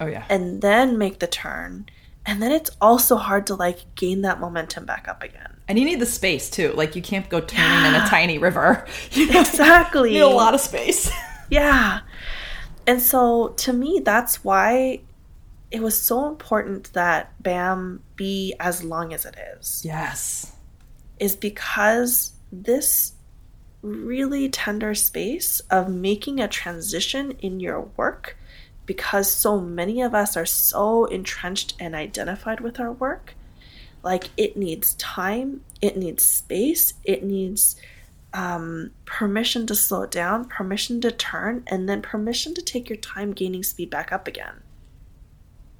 Oh yeah. and then make the turn. And then it's also hard to like gain that momentum back up again. And you need the space too. Like you can't go turning in a tiny river. You Exactly. need a lot of space. Yeah. And so to me, that's why it was so important that BAM be as long as it is, yes. is because this really tender space of making a transition in your work, because so many of us are so entrenched and identified with our work, like it needs time, it needs space, it needs um, permission to slow down, permission to turn, and then permission to take your time gaining speed back up again.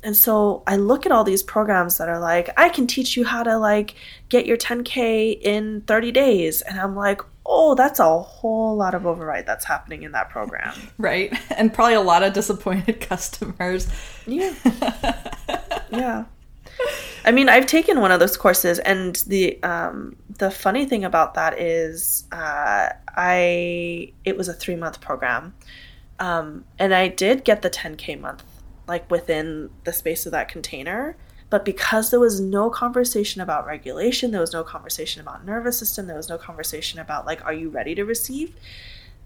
and so I look at all these programs that are like, I can teach you how to like get your 10K in 30 days. And I'm like, oh, that's a whole lot of override that's happening in that program. Right. And probably a lot of disappointed customers. Yeah. yeah. I mean, I've taken one of those courses, and the um, the funny thing about that is, uh, I it was a three month program, um, and I did get the 10k month like within the space of that container. But because there was no conversation about regulation, there was no conversation about nervous system, there was no conversation about like, are you ready to receive?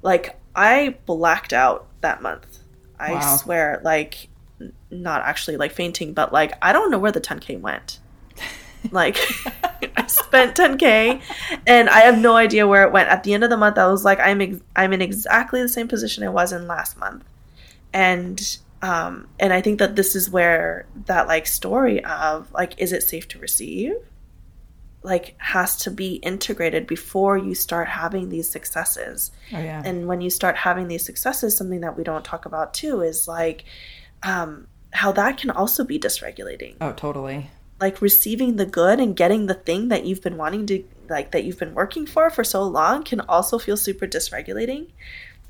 Like, I blacked out that month. I wow. swear, like, not actually like fainting, but like, I don't know where the 10K went. like, I spent 10K and I have no idea where it went. At the end of the month, I was like, I'm, ex- I'm in exactly the same position I was in last month. And um, and I think that this is where that like story of like, is it safe to receive? Like has to be integrated before you start having these successes. Oh, yeah. And when you start having these successes, something that we don't talk about too is like um, how that can also be dysregulating. Oh, totally. Like receiving the good and getting the thing that you've been wanting to like that you've been working for for so long can also feel super dysregulating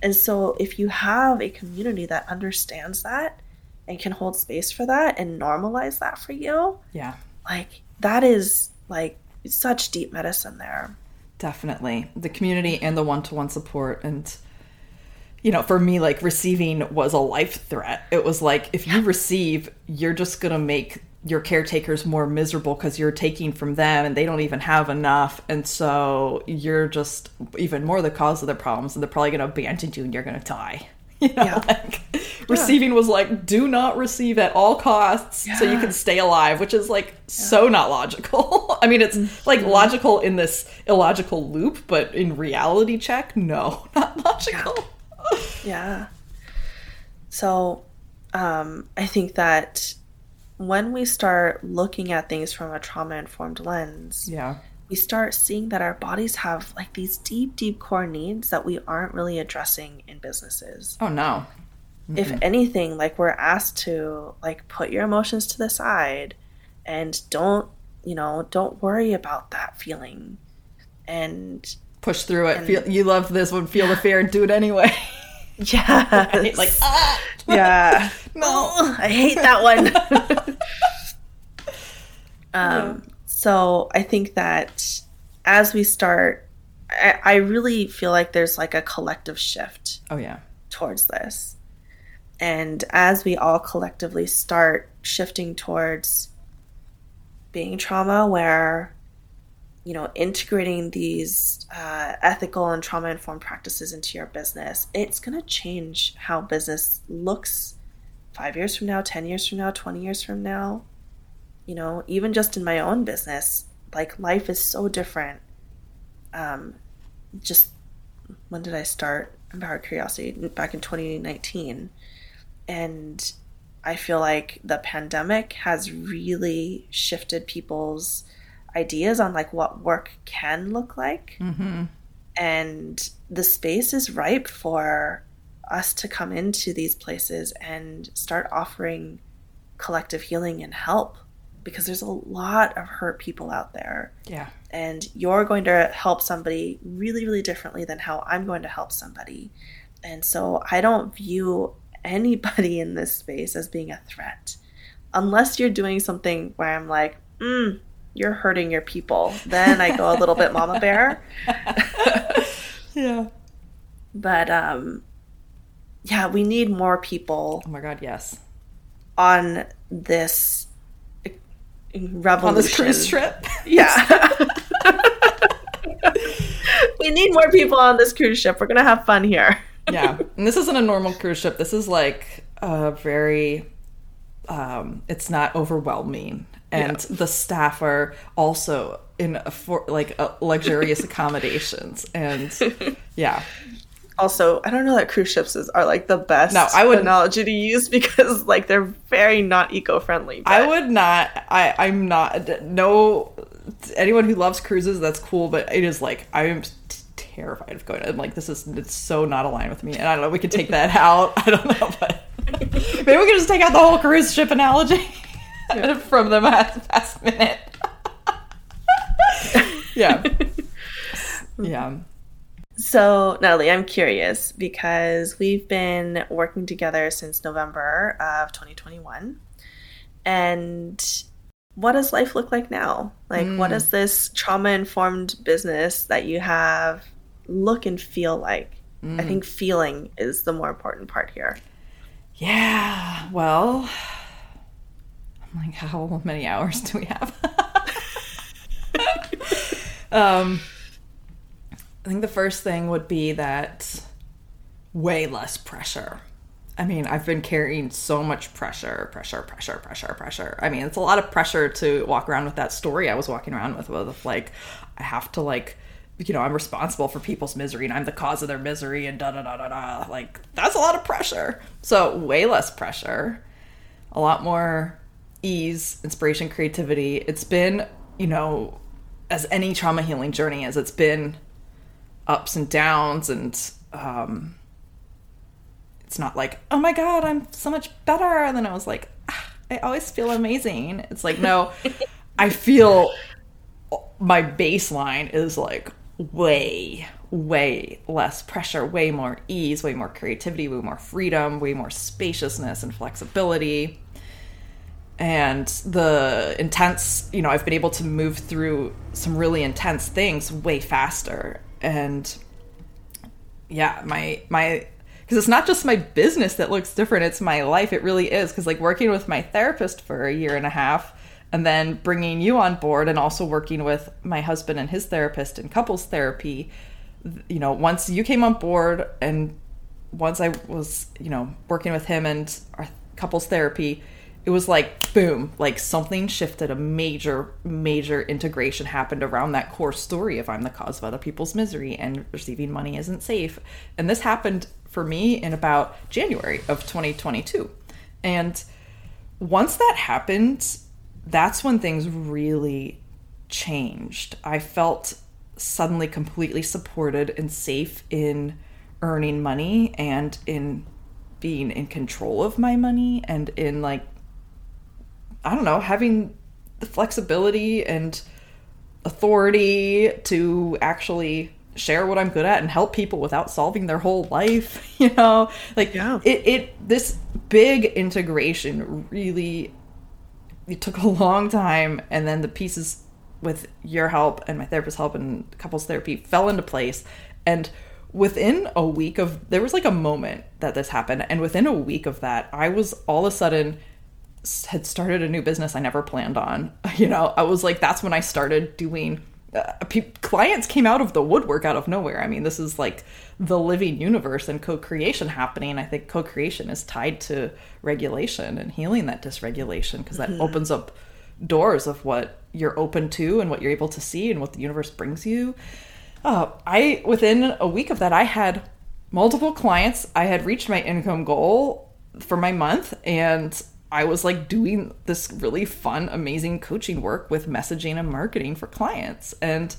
and so, if you have a community that understands that and can hold space for that and normalize that for you, yeah, like that is like such deep medicine there. Definitely. The community and the one to one support. And, you know, for me, like receiving was a life threat. It was like, if you receive, you're just going to make your caretakers more miserable because you're taking from them and they don't even have enough and so you're just even more the cause of their problems and they're probably going to abandon you and you're going to die you know, yeah. like yeah. receiving was like do not receive at all costs yeah. so you can stay alive which is like so not logical i mean it's mm-hmm. like logical in this illogical loop but in reality check no not logical yeah so um i think that when we start looking at things from a trauma informed lens, yeah, we start seeing that our bodies have like these deep, deep core needs that we aren't really addressing in businesses. Oh no. Mm-hmm. If anything, like we're asked to like put your emotions to the side and don't, you know, don't worry about that feeling and push through it. And, feel you love this one, feel the fear and do it anyway. Yeah. like, ah! Yeah. no. I hate that one. Um, yeah. So I think that as we start, I, I really feel like there's like a collective shift. Oh, yeah. Towards this. And as we all collectively start shifting towards being trauma aware, you know, integrating these uh, ethical and trauma informed practices into your business, it's going to change how business looks five years from now, 10 years from now, 20 years from now. You know, even just in my own business, like life is so different. Um, just when did I start Empowered Curiosity? Back in 2019. And I feel like the pandemic has really shifted people's ideas on like what work can look like. Mm-hmm. And the space is ripe for us to come into these places and start offering collective healing and help because there's a lot of hurt people out there. Yeah. And you're going to help somebody really, really differently than how I'm going to help somebody. And so I don't view anybody in this space as being a threat unless you're doing something where I'm like, mm, you're hurting your people. Then I go a little bit mama bear. yeah. But um yeah, we need more people. Oh my god, yes. On this revolution. On this cruise trip. Yeah. we need more people on this cruise ship. We're going to have fun here. yeah. And this isn't a normal cruise ship. This is like a very um it's not overwhelming and yeah. the staff are also in a for like a luxurious accommodations and yeah also i don't know that cruise ships is, are like the best no i would analogy to use because like they're very not eco-friendly but... i would not i i'm not no anyone who loves cruises that's cool but it is like i'm terrified of going. I'm like, this is it's so not aligned with me. And I don't know. We could take that out. I don't know, but maybe we could just take out the whole cruise ship analogy. from the past minute. yeah. Yeah. So, Natalie, I'm curious because we've been working together since November of 2021. And what does life look like now? Like, mm. what does this trauma informed business that you have look and feel like? Mm. I think feeling is the more important part here. Yeah. Well, I'm like, how many hours do we have? um, I think the first thing would be that way less pressure. I mean, I've been carrying so much pressure, pressure, pressure, pressure, pressure. I mean, it's a lot of pressure to walk around with that story I was walking around with, with like, I have to like, you know, I'm responsible for people's misery and I'm the cause of their misery and da da da da da. Like, that's a lot of pressure. So, way less pressure, a lot more ease, inspiration, creativity. It's been, you know, as any trauma healing journey is, it's been ups and downs and um it's not like, oh my god, I'm so much better. And then I was like, ah, I always feel amazing. It's like, no, I feel my baseline is like way, way less pressure, way more ease, way more creativity, way more freedom, way more spaciousness and flexibility and the intense you know i've been able to move through some really intense things way faster and yeah my my because it's not just my business that looks different it's my life it really is because like working with my therapist for a year and a half and then bringing you on board and also working with my husband and his therapist in couples therapy you know once you came on board and once i was you know working with him and our couples therapy it was like boom like something shifted a major major integration happened around that core story of i'm the cause of other people's misery and receiving money isn't safe. And this happened for me in about january of 2022 and once that happened that's when things really changed. I felt suddenly completely supported and safe in earning money and in being in control of my money and in like I don't know, having the flexibility and authority to actually share what I'm good at and help people without solving their whole life, you know? Like yeah. it it this big integration really it took a long time and then the pieces with your help and my therapist's help and couples therapy fell into place and within a week of there was like a moment that this happened and within a week of that I was all of a sudden had started a new business I never planned on. You know, I was like, that's when I started doing. Uh, pe- clients came out of the woodwork out of nowhere. I mean, this is like the living universe and co-creation happening. I think co-creation is tied to regulation and healing that dysregulation because that mm-hmm. opens up doors of what you're open to and what you're able to see and what the universe brings you. Uh, I within a week of that, I had multiple clients. I had reached my income goal for my month, and I was like doing this really fun, amazing coaching work with messaging and marketing for clients. And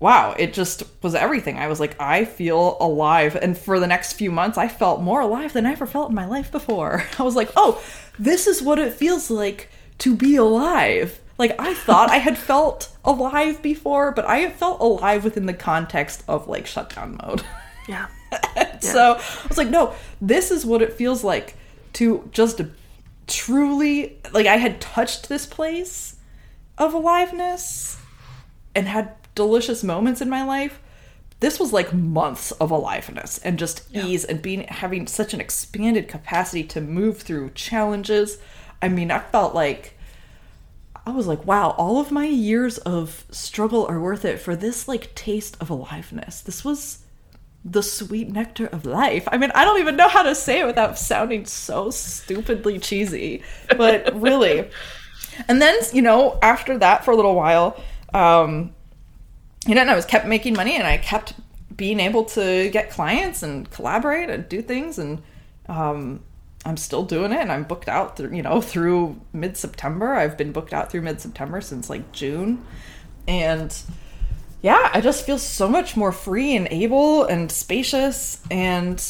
wow, it just was everything. I was like, I feel alive. And for the next few months, I felt more alive than I ever felt in my life before. I was like, oh, this is what it feels like to be alive. Like, I thought I had felt alive before, but I felt alive within the context of like shutdown mode. Yeah. yeah. So I was like, no, this is what it feels like to just truly like I had touched this place of aliveness and had delicious moments in my life. This was like months of aliveness and just yeah. ease and being having such an expanded capacity to move through challenges. I mean, I felt like I was like, wow, all of my years of struggle are worth it for this like taste of aliveness. This was the sweet nectar of life. I mean, I don't even know how to say it without sounding so stupidly cheesy, but really. And then, you know, after that for a little while, um, you know, and I was kept making money and I kept being able to get clients and collaborate and do things and um, I'm still doing it and I'm booked out through, you know, through mid-September. I've been booked out through mid-September since like June. And yeah, I just feel so much more free and able and spacious. And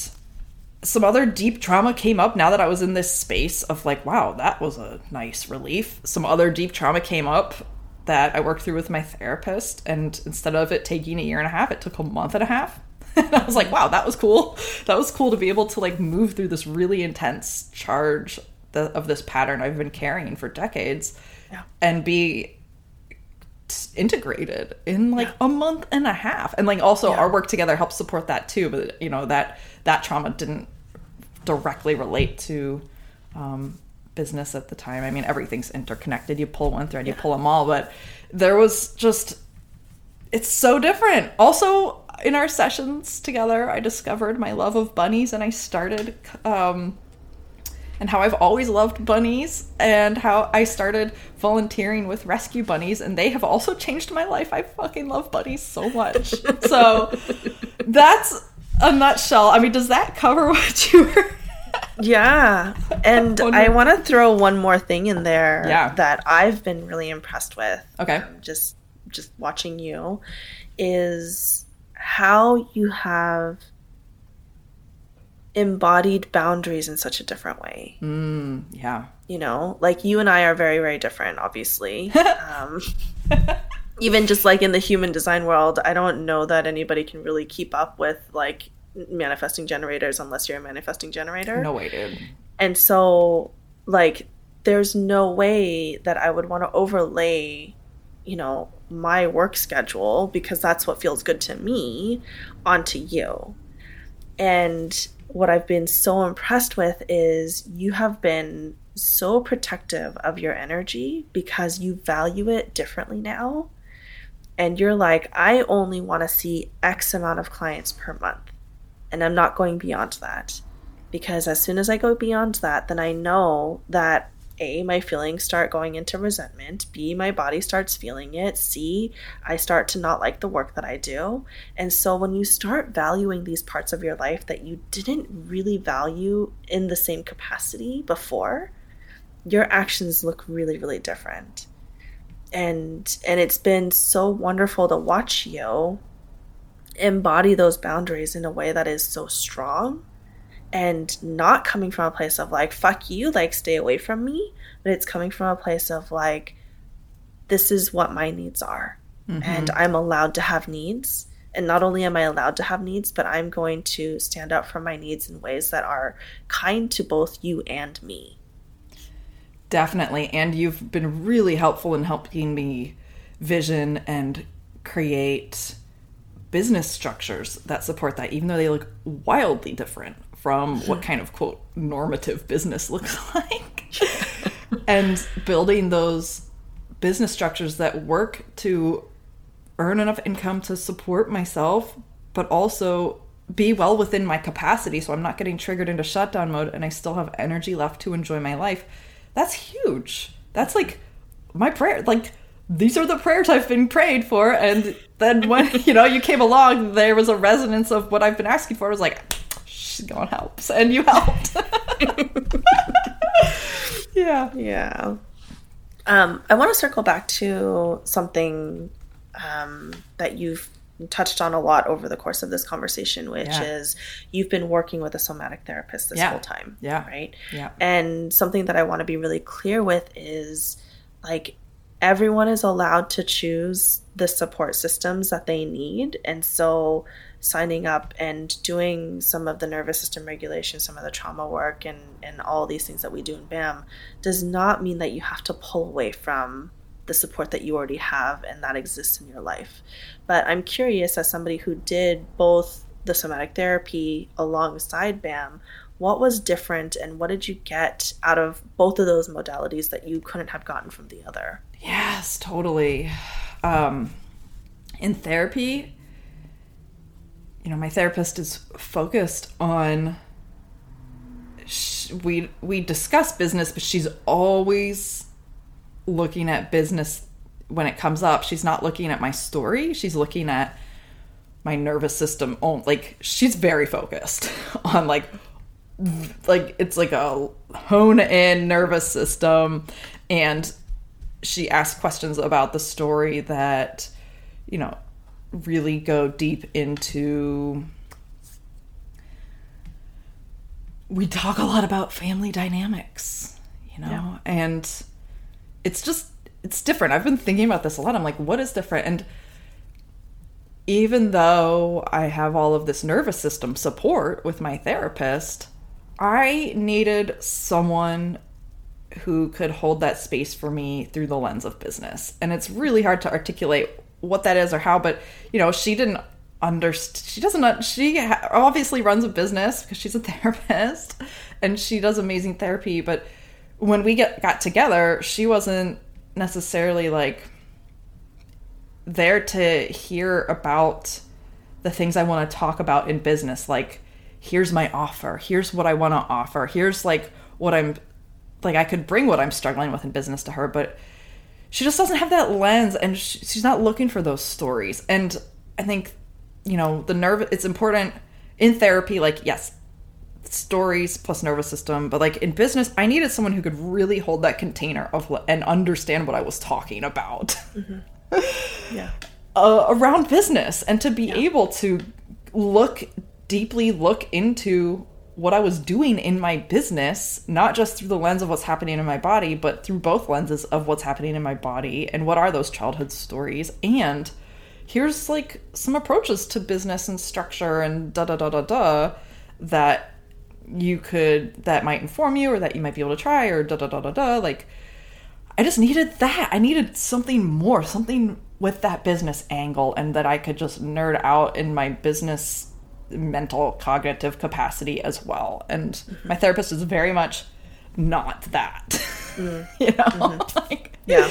some other deep trauma came up now that I was in this space of like, wow, that was a nice relief. Some other deep trauma came up that I worked through with my therapist. And instead of it taking a year and a half, it took a month and a half. and I was like, wow, that was cool. That was cool to be able to like move through this really intense charge of this pattern I've been carrying for decades Yeah. and be integrated in like a month and a half. And like also Yeah. our work together helps support that too but you know that that trauma didn't directly relate to um, business at the time. I mean everything's interconnected. You pull one thread you pull them all but there was just it's so different. Also in our sessions together i discovered my love of bunnies and i started um, and how I've always loved bunnies and how I started volunteering with rescue bunnies and they have also changed my life. I fucking love bunnies so much. so that's a nutshell. I mean, does that cover what you were Yeah. And I want to throw one more thing in there Yeah. that I've been really impressed with. Okay. um, just just watching you is how you have embodied boundaries in such a different way. Mm, yeah. You know, like you and I are very very different obviously. um even just like in the human design world, I don't know that anybody can really keep up with like manifesting generators unless you're a manifesting generator. No way, dude. And so, like, there's no way that I would want to overlay, you know, my work schedule because that's what feels good to me onto you. And what I've been so impressed with is you have been so protective of your energy because you value it differently now. And you're like, I only want to see X amount of clients per month. And I'm not going beyond that because as soon as I go beyond that, then I know that A, my feelings start going into resentment, B, my body starts feeling it, C, I start to not like the work that I do. And so when you start valuing these parts of your life that you didn't really value in the same capacity before, your actions look really, really different. And and it's been so wonderful to watch you embody those boundaries in a way that is so strong and not coming from a place of like fuck you like stay away from me but it's coming from a place of like this is what my needs are mm-hmm. and i'm allowed to have needs. And not only am i allowed to have needs but i'm going to stand up for my needs in ways that are kind to both you and me. Definitely. And you've been really helpful in helping me vision and create business structures that support that, even though they look wildly different from what kind of quote normative business looks like. and building those business structures that work to earn enough income to support myself, but also be well within my capacity so I'm not getting triggered into shutdown mode and I still have energy left to enjoy my life. That's huge. That's like my prayer. Like these are the prayers I've been prayed for and then when you know you came along there was a resonance of what I've been asking for. I was like she's going helps and you helped. yeah. Yeah. Um, I want to circle back to something um, that you've touched on a lot over the course of this conversation, which Yeah. is you've been working with a somatic therapist this Yeah. whole time. Yeah. Right. Yeah. And something that I want to be really clear with is like everyone is allowed to choose the support systems that they need. And so signing up and doing some of the nervous system regulation, some of the trauma work, and, and all these things that we do in BAM does not mean that you have to pull away from the support that you already have and that exists in your life. But I'm curious, as somebody who did both the somatic therapy alongside BAM, what was different and what did you get out of both of those modalities that you couldn't have gotten from the other? Yes, totally. Um, in therapy, you know, my therapist is focused on. Sh- we we discuss business, but she's always looking at business when it comes up. She's not looking at my story. She's looking at my nervous system. Oh, like she's very focused on like like it's like a hone in nervous system and she asks questions about the story that you know really go deep into we talk a lot about family dynamics, you know, Yeah. and it's just it's different. I've been thinking about this a lot. I'm like, what is different? And even though I have all of this nervous system support with my therapist, I needed someone who could hold that space for me through the lens of business. And it's really hard to articulate what that is or how, but you know, she didn't understand she doesn't she ha- obviously runs a business because she's a therapist and she does amazing therapy, but when we get got together, she wasn't necessarily like there to hear about the things I want to talk about in business. Like, here's my offer. Here's what I want to offer. Here's like what I'm like. I could bring what I'm struggling with in business to her, but she just doesn't have that lens, and sh she's not looking for those stories. And I think you know the nerve. It's important in therapy. Like, yes, stories plus nervous system but like in business i needed someone who could really hold that container of and understand what i was talking about Yeah. uh, around business and to be able to look deeply look into what i was doing in my business not just through the lens of what's happening in my body but through both lenses of what's happening in my body and what are those childhood stories and here's like some approaches to business and structure and da da da da da that you could that might inform you or that you might be able to try or da da da da da like I just needed that. I needed something more, something with that business angle and that I could just nerd out in my business mental cognitive capacity as well. And my therapist is very much not that. you know? Mm-hmm. like Yeah.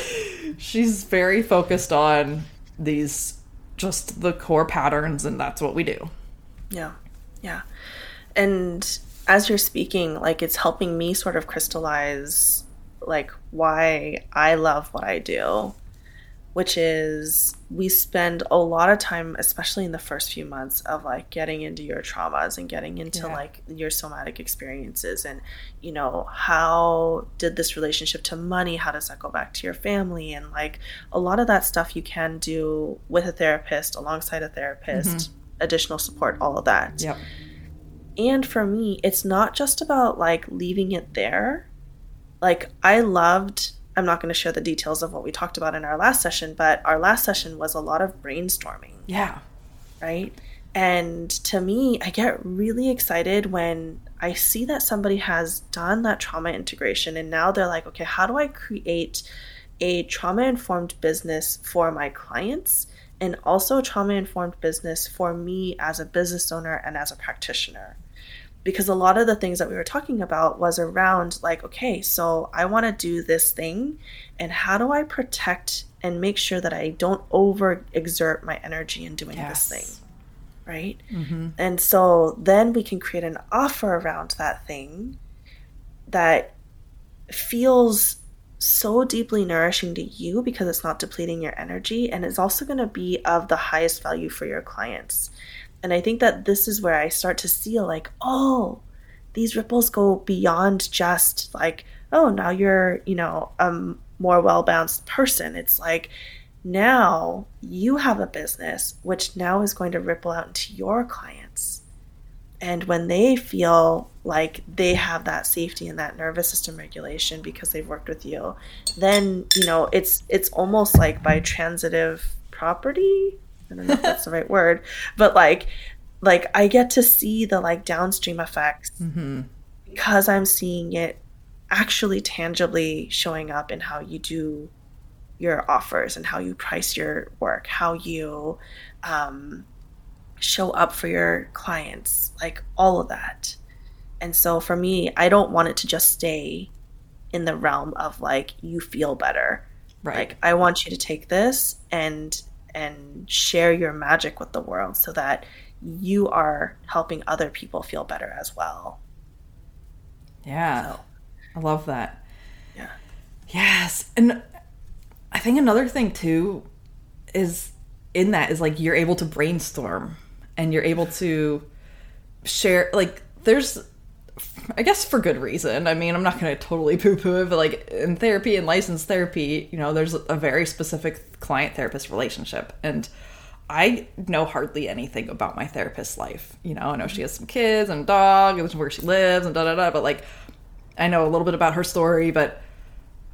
she's very focused on these just the core patterns and that's what we do. Yeah. Yeah. And as you're speaking, like it's helping me sort of crystallize like why I love what I do, which is we spend a lot of time, especially in the first few months, of like getting into your traumas and getting into Yeah. like your somatic experiences and, you know, how did this relationship to money, how does that go back to your family? And like a lot of that stuff you can do with a therapist, alongside a therapist, mm-hmm. additional support, all of that. Yep. And for me, it's not just about like leaving it there. Like, I loved, I'm not going to share the details of what we talked about in our last session, but our last session was a lot of brainstorming, Yeah. right? And to me, I get really excited when I see that somebody has done that trauma integration and now they're like, okay, how do I create a trauma informed business for my clients and also a trauma informed business for me as a business owner and as a practitioner? Because a lot of the things that we were talking about was around like okay so i want to do this thing and how do i protect and make sure that i don't over exert my energy in doing Yes. this thing right? Mm-hmm. And so then we can create an offer around that thing that feels so deeply nourishing to you because it's not depleting your energy and it's also going to be of the highest value for your clients and I think that this is where I start to see like, oh, these ripples go beyond just like, oh, now you're, you know, a more well balanced person. It's like now you have a business, which now is going to ripple out into your clients. And when they feel like they have that safety and that nervous system regulation because they've worked with you, then you know it's it's almost like by transitive property. I don't know if that's the right word, but like like I get to see the like downstream effects because I'm seeing it actually tangibly showing up in how you do your offers and how you price your work, how you um, show up for your clients, like all of that. And so for me, I don't want it to just stay in the realm of like you feel better. Right. Like I want you to take this and and share your magic with the world so that you are helping other people feel better as well. Yeah. So, I love that. yeah. Yes. And I think another thing too is in that is like you're able to brainstorm and you're able to share like there's I guess for good reason. I mean, I'm not going to totally poo poo it, but like in therapy and licensed therapy, you know, there's a very specific client therapist relationship. And I know hardly anything about my therapist's life. You know, I know she has some kids and a dog and where she lives and da da da, but like I know a little bit about her story, but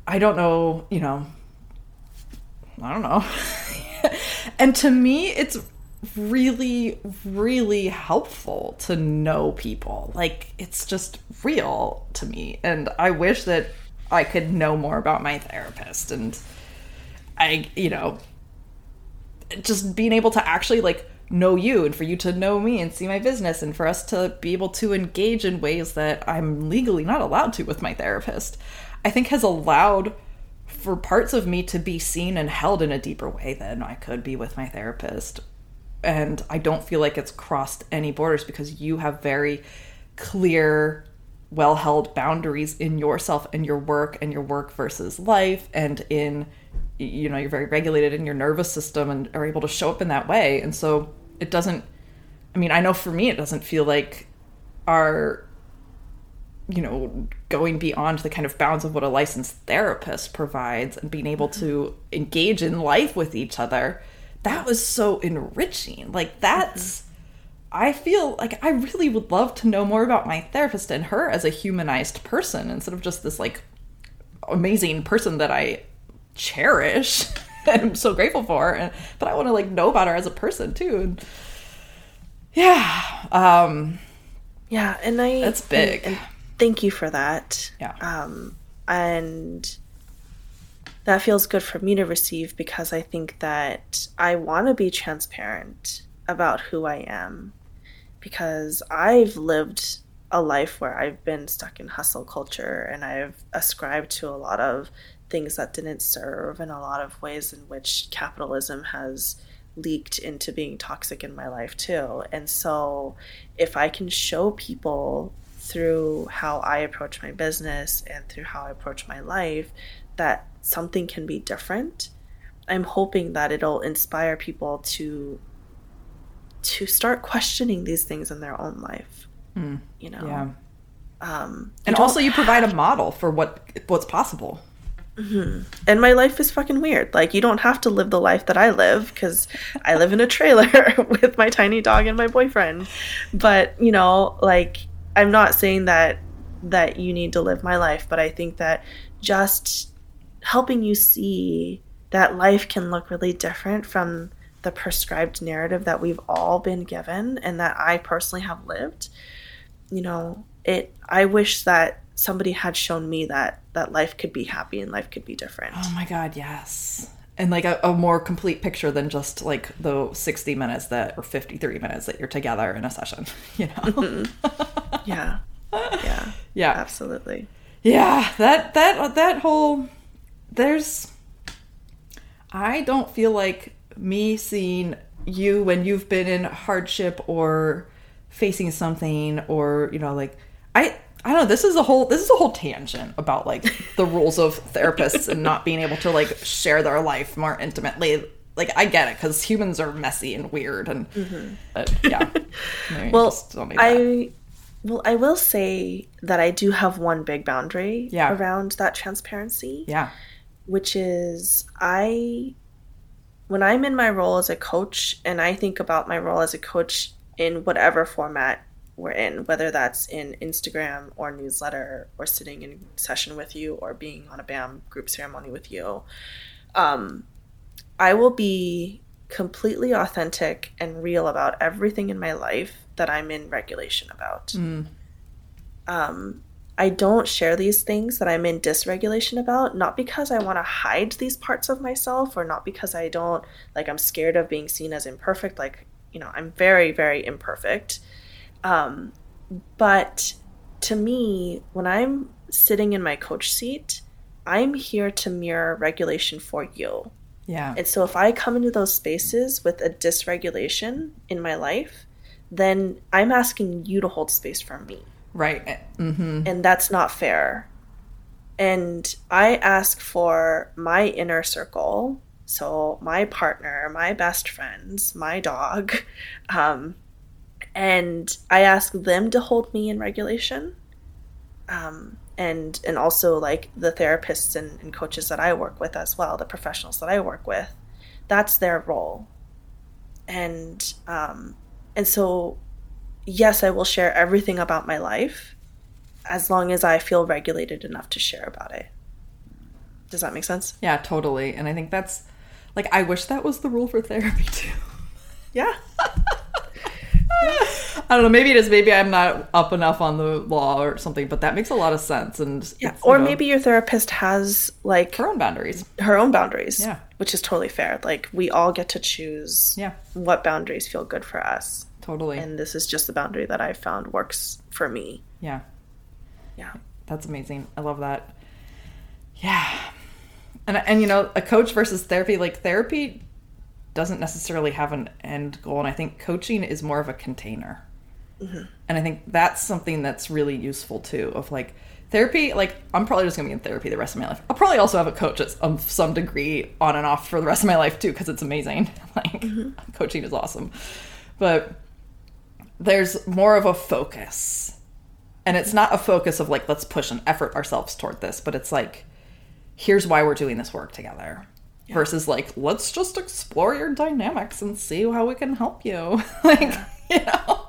I don't know, you know, I don't know. and to me, it's really, really helpful to know people. Like, it's just real to me. And I wish that I could know more about my therapist. And I, you know, just being able to actually like know you and for you to know me and see my business and for us to be able to engage in ways that I'm legally not allowed to with my therapist, I think has allowed for parts of me to be seen and held in a deeper way than I could be with my therapist. And I don't feel like it's crossed any borders because you have very clear, well held boundaries in yourself and your work and your work versus life and in you know you're very regulated in your nervous system and are able to show up in that way. And so it doesn't i mean i know for me it doesn't feel like our you know going beyond the kind of bounds of what a licensed therapist provides and being able to engage in life with each other that was so enriching like that's mm-hmm. I feel like I really would love to know more about my therapist and her as a humanized person instead of just this like amazing person that I cherish and I'm so grateful for. And, but I want to like know about her as a person too. And yeah, um, yeah, and I that's big. And, and thank you for that. Yeah, um, and that feels good for me to receive because I think that I want to be transparent about who I am because I've lived a life where I've been stuck in hustle culture and I've ascribed to a lot of things that didn't serve and a lot of ways in which capitalism has leaked into being toxic in my life too. And so if I can show people through how I approach my business and through how I approach my life that something can be different, I'm hoping that it'll inspire people to to start questioning these things in their own life. Mm, you know. Yeah. Um, and also you provide a model for what what's possible. Mm-hmm. And my life is fucking weird. Like, you don't have to live the life that I live because I live in a trailer with my tiny dog and my boyfriend. But, you know, like, I'm not saying that that you need to live my life, but I think that just helping you see that life can look really different from the prescribed narrative that we've all been given and that I personally have lived. You know, it I wish that somebody had shown me that that life could be happy and life could be different. Oh my god, yes. And like a, a more complete picture than just like the 60 minutes that or 53 minutes that you're together in a session, you know. Mm-hmm. yeah. Yeah. Yeah. Absolutely. Yeah, that that that whole there's I don't feel like me seeing you when you've been in hardship or facing something or you know like I I don't know. This is a whole this is a whole tangent about like the rules of therapists and not being able to like share their life more intimately. Like I get it because humans are messy and weird and mm-hmm. but, yeah. well, I well I will say that I do have one big boundary yeah. around that transparency. Yeah, which is I when I'm in my role as a coach and I think about my role as a coach in whatever format we're in, whether that's in Instagram or newsletter or sitting in session with you or being on a BAM group ceremony with you, um, I will be completely authentic and real about everything in my life that I'm in regulation about. Mm. Um, I don't share these things that I'm in dysregulation about, not because I want to hide these parts of myself or not because I don't, like, I'm scared of being seen as imperfect. Like, you know, I'm very, very imperfect. Um, but to me, when I'm sitting in my coach seat, I'm here to mirror regulation for you. Yeah. And so if I come into those spaces with a dysregulation in my life, then I'm asking you to hold space for me. Right. Mm-hmm. And that's not fair. And I ask for my inner circle, so my partner, my best friends, my dog, um, and I ask them to hold me in regulation. Um, and and also like the therapists and, and coaches that I work with as well, the professionals that I work with, that's their role. and um, and so yes, I will share everything about my life as long as I feel regulated enough to share about it. Does that make sense? Yeah, totally. And I think that's like I wish that was the rule for therapy too. Yeah. I don't know. Maybe it is. Maybe I'm not up enough on the law or something, but that makes a lot of sense. And Yeah. Or know, maybe your therapist has like her own boundaries. her own boundaries. Yeah. Which is totally fair. Like we all get to choose Yeah, what boundaries feel good for us. Totally. And this is just the boundary that I found works for me. yeah, Yeah. that's amazing. I love that. Yeah, and and you know, a coach versus therapy. Like therapy doesn't necessarily have an end goal, and I think coaching is more of a container. Mm-hmm. And I think that's something that's really useful too. Of like therapy, like I'm probably just gonna be in therapy the rest of my life. I'll probably also have a coach at of some degree on and off for the rest of my life too, because it's amazing. Like mm-hmm. coaching is awesome, but there's more of a focus, and it's not a focus of like let's push and effort ourselves toward this, but it's like here's why we're doing this work together. Versus like, let's just explore your dynamics and see how we can help you. like, you know.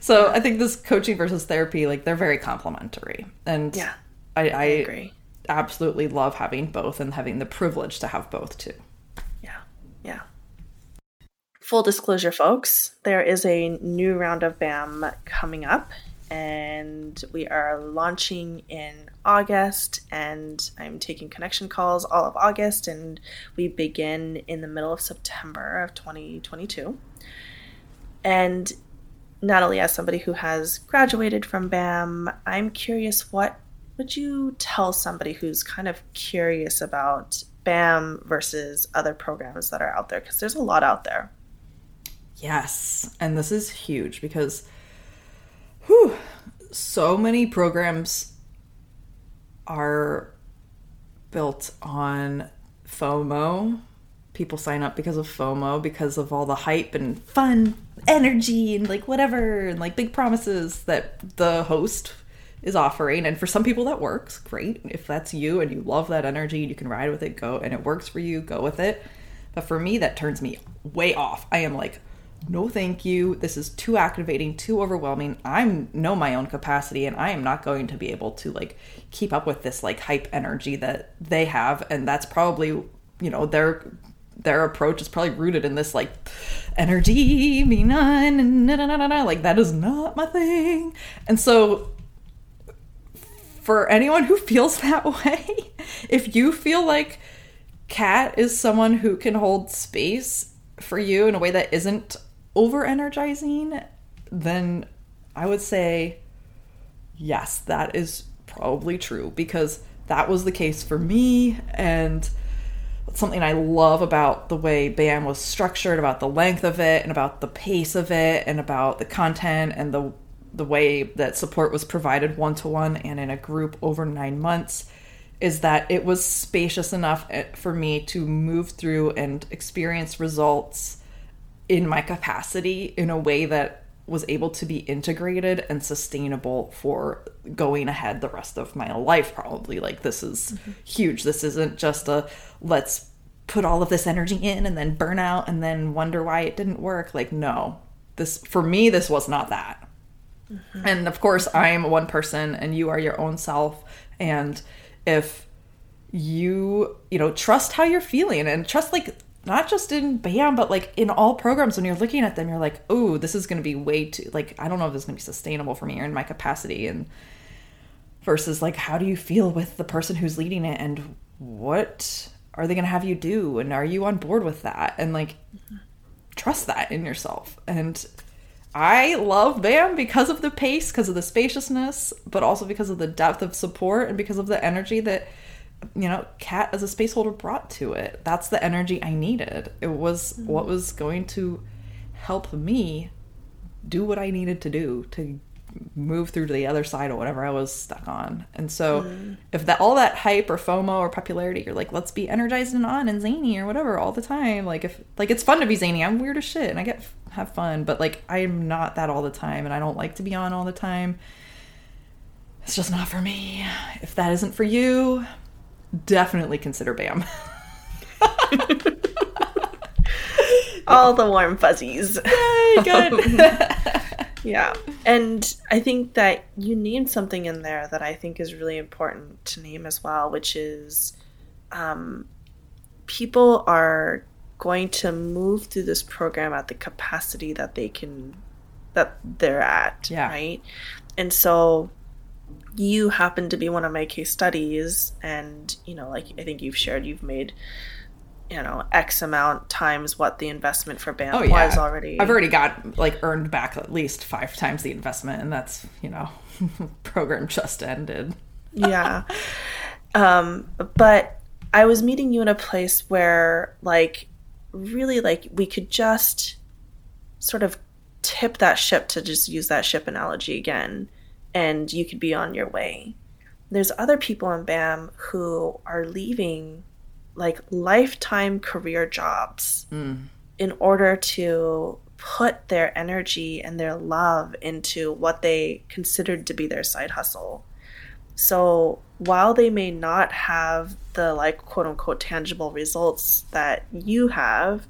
So I think this coaching versus therapy, like they're very complementary. And Yeah. I, I, agree. absolutely love having both and having the privilege to have both too. Yeah. Yeah. Full disclosure, folks, there is a new round of BAM coming up, and we are launching in August. And I'm taking connection calls all of August, and we begin in the middle of September of 2022. And Natalie, as somebody who has graduated from BAM, I'm curious what would you tell somebody who's kind of curious about BAM versus other programs that are out there? Because there's a lot out there. Yes. And this is huge because whew, so many programs are built on FOMO. People sign up because of FOMO, because of all the hype and fun, energy, and like whatever, and like big promises that the host is offering. And for some people, that works great. If that's you and you love that energy, you can ride with it, go, and it works for you, go with it. But for me, that turns me way off. I am like, no, thank you. This is too activating, too overwhelming. I know my own capacity, and I am not going to be able to like keep up with this like hype energy that they have. And that's probably, you know, their their approach is probably rooted in this like energy, me none, na na na. Like that is not my thing. And so for anyone who feels that way, if you feel like Kat is someone who can hold space for you in a way that isn't over energizing, then I would say yes, that is probably true because that was the case for me. And something I love about the way BAM was structured, about the length of it, and about the pace of it, and about the content and the the way that support was provided one to one and in a group over nine months is that it was spacious enough eh, for me to move through and experience results in my capacity in a way that was able to be integrated and sustainable for going ahead the rest of my life probably. Like this is mm-hmm. huge. This isn't just a let's put all of this energy in and then burn out and then wonder why it didn't work. Like no. This for me this was not that. Mm-hmm. And of course i am one person and you are your own self. And if you you know trust how you're feeling and trust like not just in bam but like in all programs when you're looking at them you're like oh this is going to be way too like i don't know if this is going to be sustainable for me or in my capacity and versus like how do you feel with the person who's leading it and what are they going to have you do and are you on board with that? And like trust that in yourself. And I love BAM because of the pace, because of the spaciousness, but also because of the depth of support and because of the energy that, you know, Kat as a space holder brought to it. That's the energy I needed. It was what mm. was going to help me do what I needed to do to move through to the other side or whatever I was stuck on. And so mm. if that all that hype or FOMO or popularity, you're like, let's be energized and on and zany or whatever all the time. Like if like it's fun to be zany. I'm weird as shit and I get have fun, but like I'm not that all the time and I don't like to be on all the time. It's just not for me. If that isn't for you, definitely consider BAM. All the warm fuzzies. Yay, good. yeah. And I think that you named something in there that I think is really important to name as well, which is um, people are going to move through this program at the capacity that they can that they're at Yeah. right and so you happen to be one of my case studies and you know like i think you've shared you've made you know x amount times what the investment for bam Oh yeah, was already. I've already got like earned back at least five times the investment, and that's you know, program just ended. yeah. Um but i was meeting you in a place where like really like we could just sort of tip that ship to just use that ship analogy again and you could be on your way. There's other people in bam who are leaving like lifetime career jobs hmm. in order to put their energy and their love into what they considered to be their side hustle. So while they may not have the like quote unquote tangible results that you have,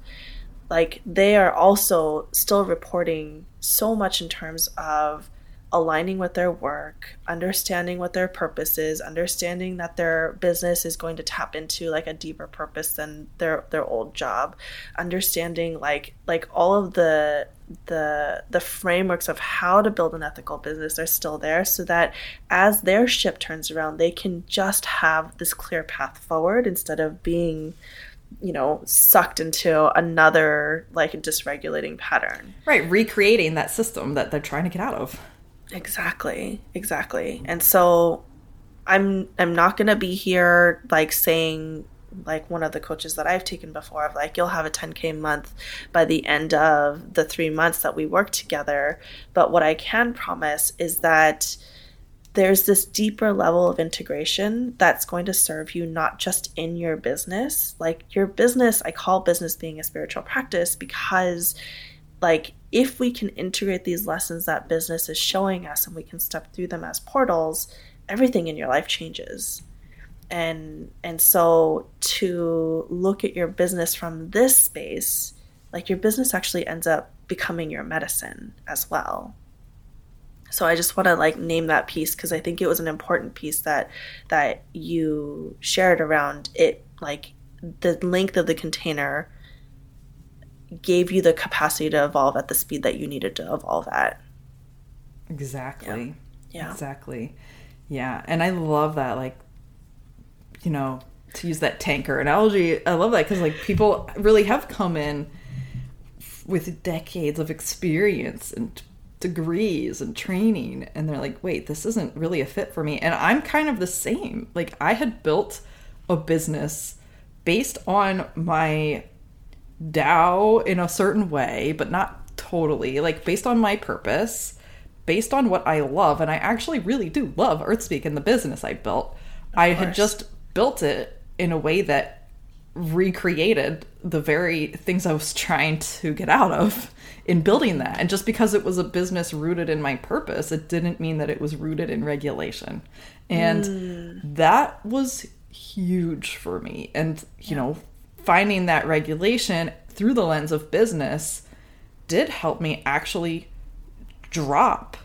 like they are also still reporting so much in terms of aligning with their work, understanding what their purpose is, understanding that their business is going to tap into like a deeper purpose than their their old job, understanding like like all of the the the frameworks of how to build an ethical business are still there so that as their ship turns around they can just have this clear path forward instead of being you know sucked into another like a dysregulating pattern Right, recreating that system that they're trying to get out of. Exactly. Exactly. And so I'm I'm not to be here like saying like one of the coaches that I've taken before of like you'll have a 10k month by the end of the 3 months that we work together, but what I can promise is that there's this deeper level of integration that's going to serve you not just in your business. Like your business, I call business being a spiritual practice because like if we can integrate these lessons that business is showing us and we can step through them as portals everything in your life changes. And and so to look at your business from this space like your business actually ends up becoming your medicine as well. So i just want to like name that piece because i think it was an important piece that that you shared around it like the length of the container gave you the capacity to evolve at the speed that you needed to evolve at. Exactly. Yeah. Exactly. Yeah. And I love that, like, you know, to use that tanker analogy, I love that because, like, people really have come in with decades of experience and degrees and training, and they're like, wait, this isn't really a fit for me. And I'm kind of the same. Like, I had built a business based on my Tao in a certain way, but not totally. Like based on my purpose, based on what I love, and I actually really do love Earthspeak and the business I built. I had just built it in a way that recreated the very things I was trying to get out of in building that. And just because it was a business rooted in my purpose, it didn't mean that it was rooted in regulation. And mm. that was huge for me. And, you know, finding that regulation through the lens of business did help me actually drop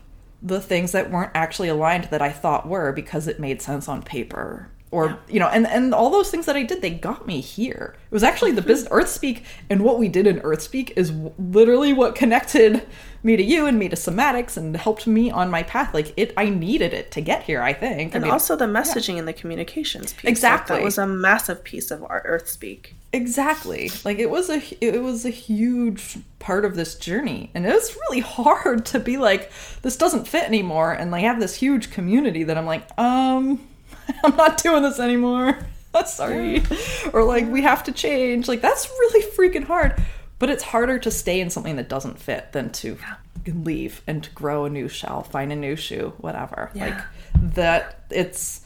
the things that weren't actually aligned that I thought were because it made sense on paper. Or you know, and and all those things that I did, they got me here. It was actually the business mm-hmm. Earthspeak, and what we did in Earthspeak is w- literally what connected me to you and me to somatics and helped me on my path. Like it, I needed it to get here. I think. I And mean, also the messaging and the communications piece. Like, Exactly. that was a massive piece of our Earth Speak. Exactly. Like it was a it was a huge part of this journey. And it was really hard to be like this doesn't fit anymore and like have this huge community that I'm like, um I'm not doing this anymore. Sorry. Or like we have to change. Like that's really freaking hard. But it's harder to stay in something that doesn't fit than to leave and to grow a new shell, find a new shoe, whatever. Yeah. Like that it's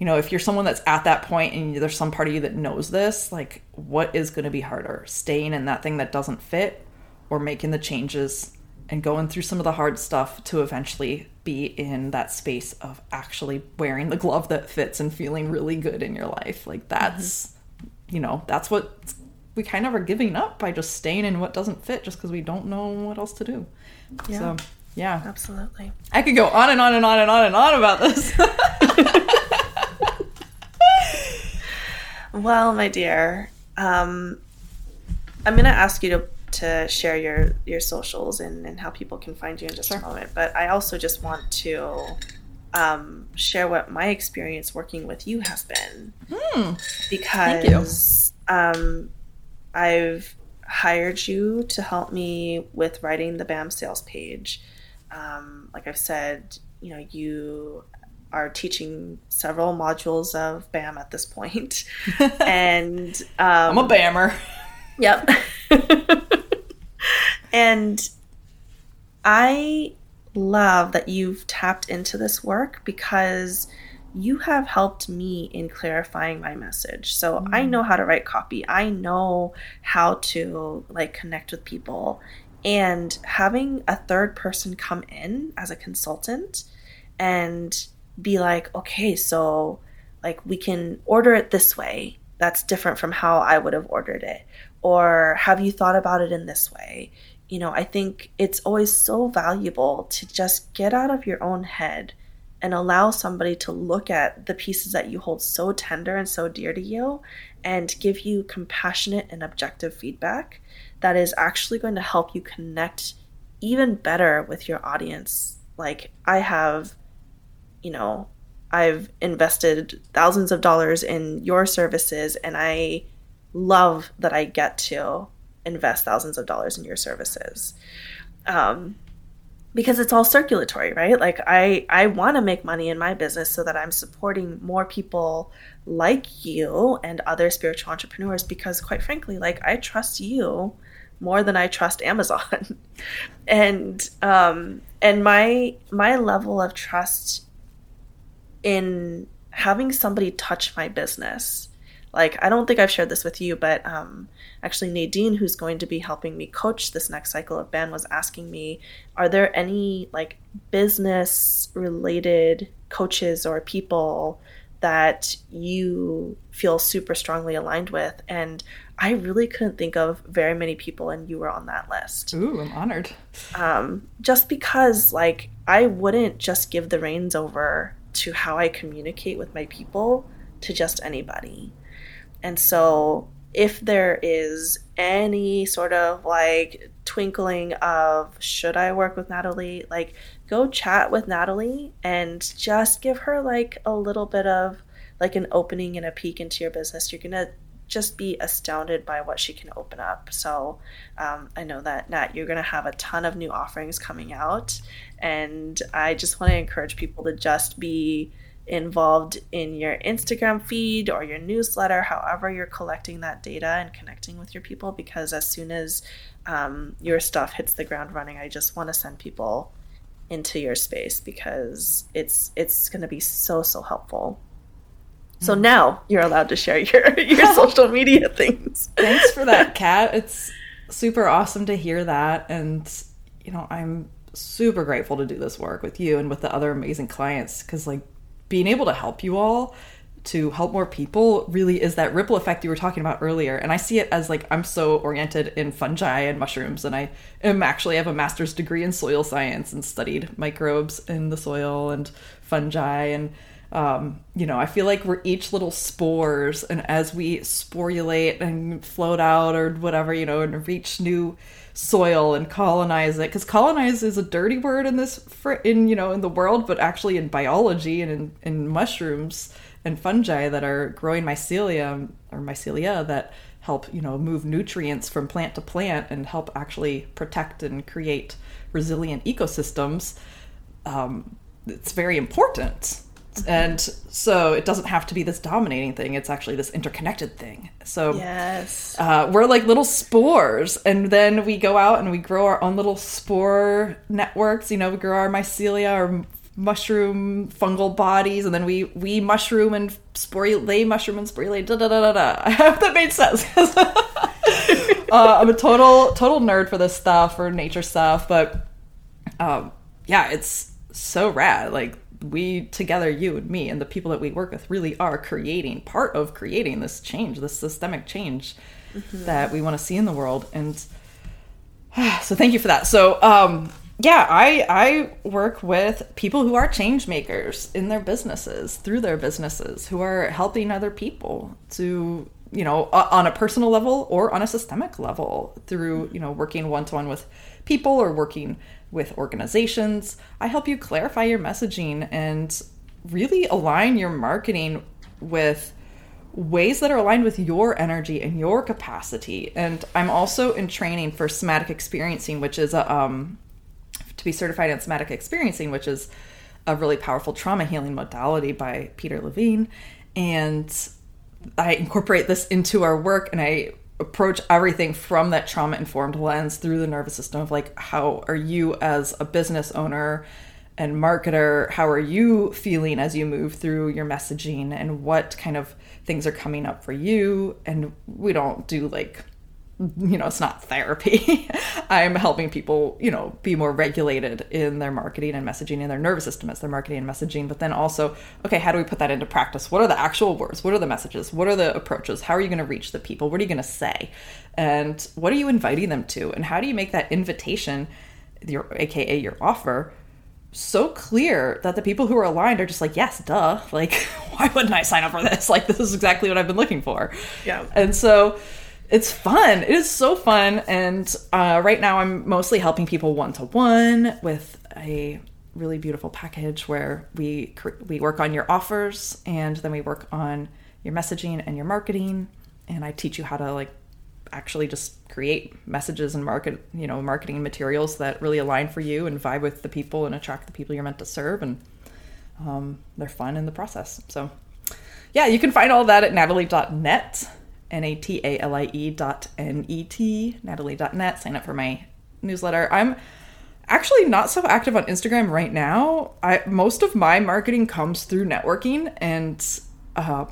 you know, if you're someone that's at that point and there's some part of you that knows this, like what is going to be harder? Staying in that thing that doesn't fit or making the changes and going through some of the hard stuff to eventually be in that space of actually wearing the glove that fits and feeling really good in your life. Like mm-hmm. that's you know, that's what we kind of are giving up by just staying in what doesn't fit just because we don't know what else to do. Yeah. So, yeah. Absolutely. I could go on and on and on and on and on about this. Well, my dear, um, I'm going to ask you to, to share your, your socials and, and how people can find you in just Sure. a moment. But I also just want to um, share what my experience working with you has been. Hmm. Because um, I've hired you to help me with writing the BAM sales page. Um, like I've said, you know, you are teaching several modules of BAM at this point. and um, I'm a bammer. Yep. and I love that you've tapped into this work because you have helped me in clarifying my message. So I know how to write copy. I know how to like connect with people and having a third person come in as a consultant and be like, "Okay, so like we can order it this way. That's different from how I would have ordered it." Or have you thought about it in this way? You know, I think it's always so valuable to just get out of your own head and allow somebody to look at the pieces that you hold so tender and so dear to you and give you compassionate and objective feedback that is actually going to help you connect even better with your audience. Like, I have, you know, I've invested thousands of dollars in your services and I love that I get to invest thousands of dollars in your services. Um, because it's all circulatory, right? Like I I want to make money in my business so that I'm supporting more people like you and other spiritual entrepreneurs because quite frankly, like I trust you more than I trust Amazon. and um and my my level of trust in having somebody touch my business. Like i don't think i've shared this with you but um, actually nadine who's going to be helping me coach this next cycle of BAM, was asking me are there any like business related coaches or people that you feel super strongly aligned with? And i really couldn't think of very many people and you were on that list. Ooh, I'm honored. um, just because like i wouldn't just give the reins over to how i communicate with my people to just anybody. And so if there is any sort of like twinkling of should i work with natalie like go chat with natalie and just give her like a little bit of like an opening and a peek into your business. You're gonna just be astounded by what she can open up. So um, I know that Nat, you're going to have a ton of new offerings coming out, and I just want to encourage people to just be involved in your Instagram feed or your newsletter, however you're collecting that data and connecting with your people. Because as soon as um, your stuff hits the ground running, I just want to send people into your space because it's it's going to be so so helpful. So mm. now you're allowed to share your your social media things. Thanks for that, Kat. It's super awesome to hear that. And, you know, I'm super grateful to do this work with you and with the other amazing clients because, like, being able to help you all to help more people really is that ripple effect you were talking about earlier. And I see it as like I'm so oriented in fungi and mushrooms, and I am actually have a master's degree in soil science and studied microbes in the soil and fungi and um, you know, I feel like we're each little spores, and as we sporulate and float out or whatever, you know, and reach new soil and colonize it, because colonize is a dirty word in this in you know in the world, but actually in biology and in, in mushrooms and fungi that are growing mycelium or mycelia that help you know move nutrients from plant to plant and help actually protect and create resilient ecosystems. Um, it's very important and so it doesn't have to be this dominating thing. It's actually this interconnected thing. So Yes. uh, we're like little spores. And then we go out and we grow our own little spore networks. You know we grow our mycelia our mushroom fungal bodies and then we we mushroom and spore sporulate mushroom and sporulate da da da da da. I hope that made sense. Uh, i'm a total total nerd for this stuff for nature stuff but um, yeah it's so rad. Like we together, you and me, and the people that we work with, really are creating part of creating this change, this systemic change mm-hmm. that we want to see in the world. And so, thank you for that. So, um, yeah, I I work with people who are change makers in their businesses, through their businesses, who are helping other people to you know on a personal level or on a systemic level through you know working one to one with people or working with organizations. I help you clarify your messaging and really align your marketing with ways that are aligned with your energy and your capacity. And I'm also in training for somatic experiencing, which is a, um, to be certified in somatic experiencing, which is a really powerful trauma healing modality by Peter Levine. And I incorporate this into our work and I approach everything from that trauma informed lens through the nervous system of like how are you as a business owner and marketer how are you feeling as you move through your messaging and what kind of things are coming up for you? And we don't do like you know, it's not therapy. I'm helping people, you know, be more regulated in their marketing and messaging and their nervous system as their marketing and messaging. But then also, okay, how do we put that into practice? What are the actual words? What are the messages? What are the approaches? How are you going to reach the people? What are you going to say? And what are you inviting them to? And how do you make that invitation, your AKA your offer, so clear that the people who are aligned are just like, yes, duh. Like, why wouldn't I sign up for this? Like, this is exactly what I've been looking for. Yeah. And so, it's fun. It is so fun. And uh, right now, I'm mostly helping people one to one with a really beautiful package where we we work on your offers and then we work on your messaging and your marketing. And I teach you how to like actually just create messages and market you know marketing materials that really align for you and vibe with the people and attract the people you're meant to serve and um, they're fun in the process so yeah you can find all that at natalie.net N-A-T-A-L-I-E dot N-E-T, natalie.net. Sign up for my newsletter. I'm actually not so active on Instagram right now. I most of my marketing comes through networking and uh,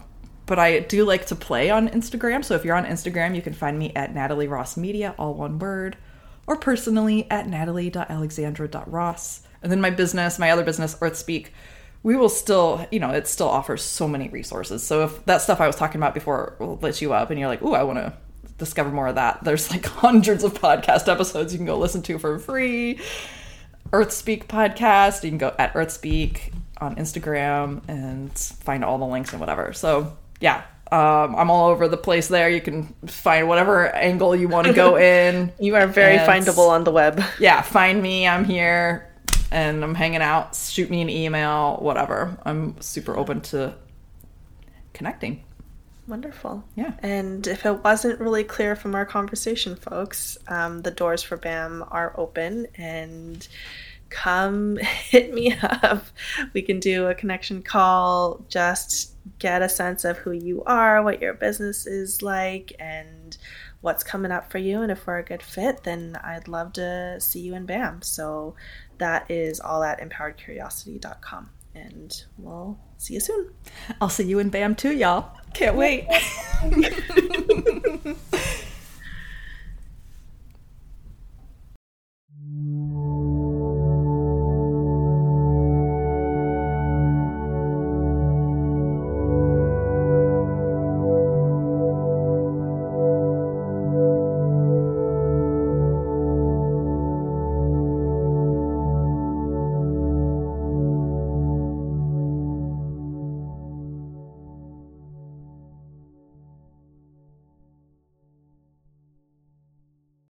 but I do like to play on Instagram. So if you're on Instagram, you can find me at Natalie Ross Media, all one word, or personally at natalie.alexandra.ross. And then my business, my other business, EarthSpeak, we will still, you know, it still offers so many resources. So if that stuff I was talking about before will lit you up and you're like, ooh, I want to discover more of that, there's like hundreds of podcast episodes you can go listen to for free. EarthSpeak podcast, you can go at EarthSpeak on Instagram and find all the links and whatever. So yeah, um, I'm all over the place there. You can find whatever angle you want to go in. you are very and, findable on the web. Yeah, find me. I'm here and I'm hanging out, shoot me an email, whatever. I'm super open to connecting. Wonderful. Yeah. And if it wasn't really clear from our conversation, folks, um, the doors for BAM are open and come hit me up. We can do a connection call, just get a sense of who you are, what your business is like, and what's coming up for you. And if we're a good fit, then I'd love to see you in BAM. So that is all at empoweredcuriosity.com. And we'll see you soon. I'll see you in BAM too, y'all. Can't wait.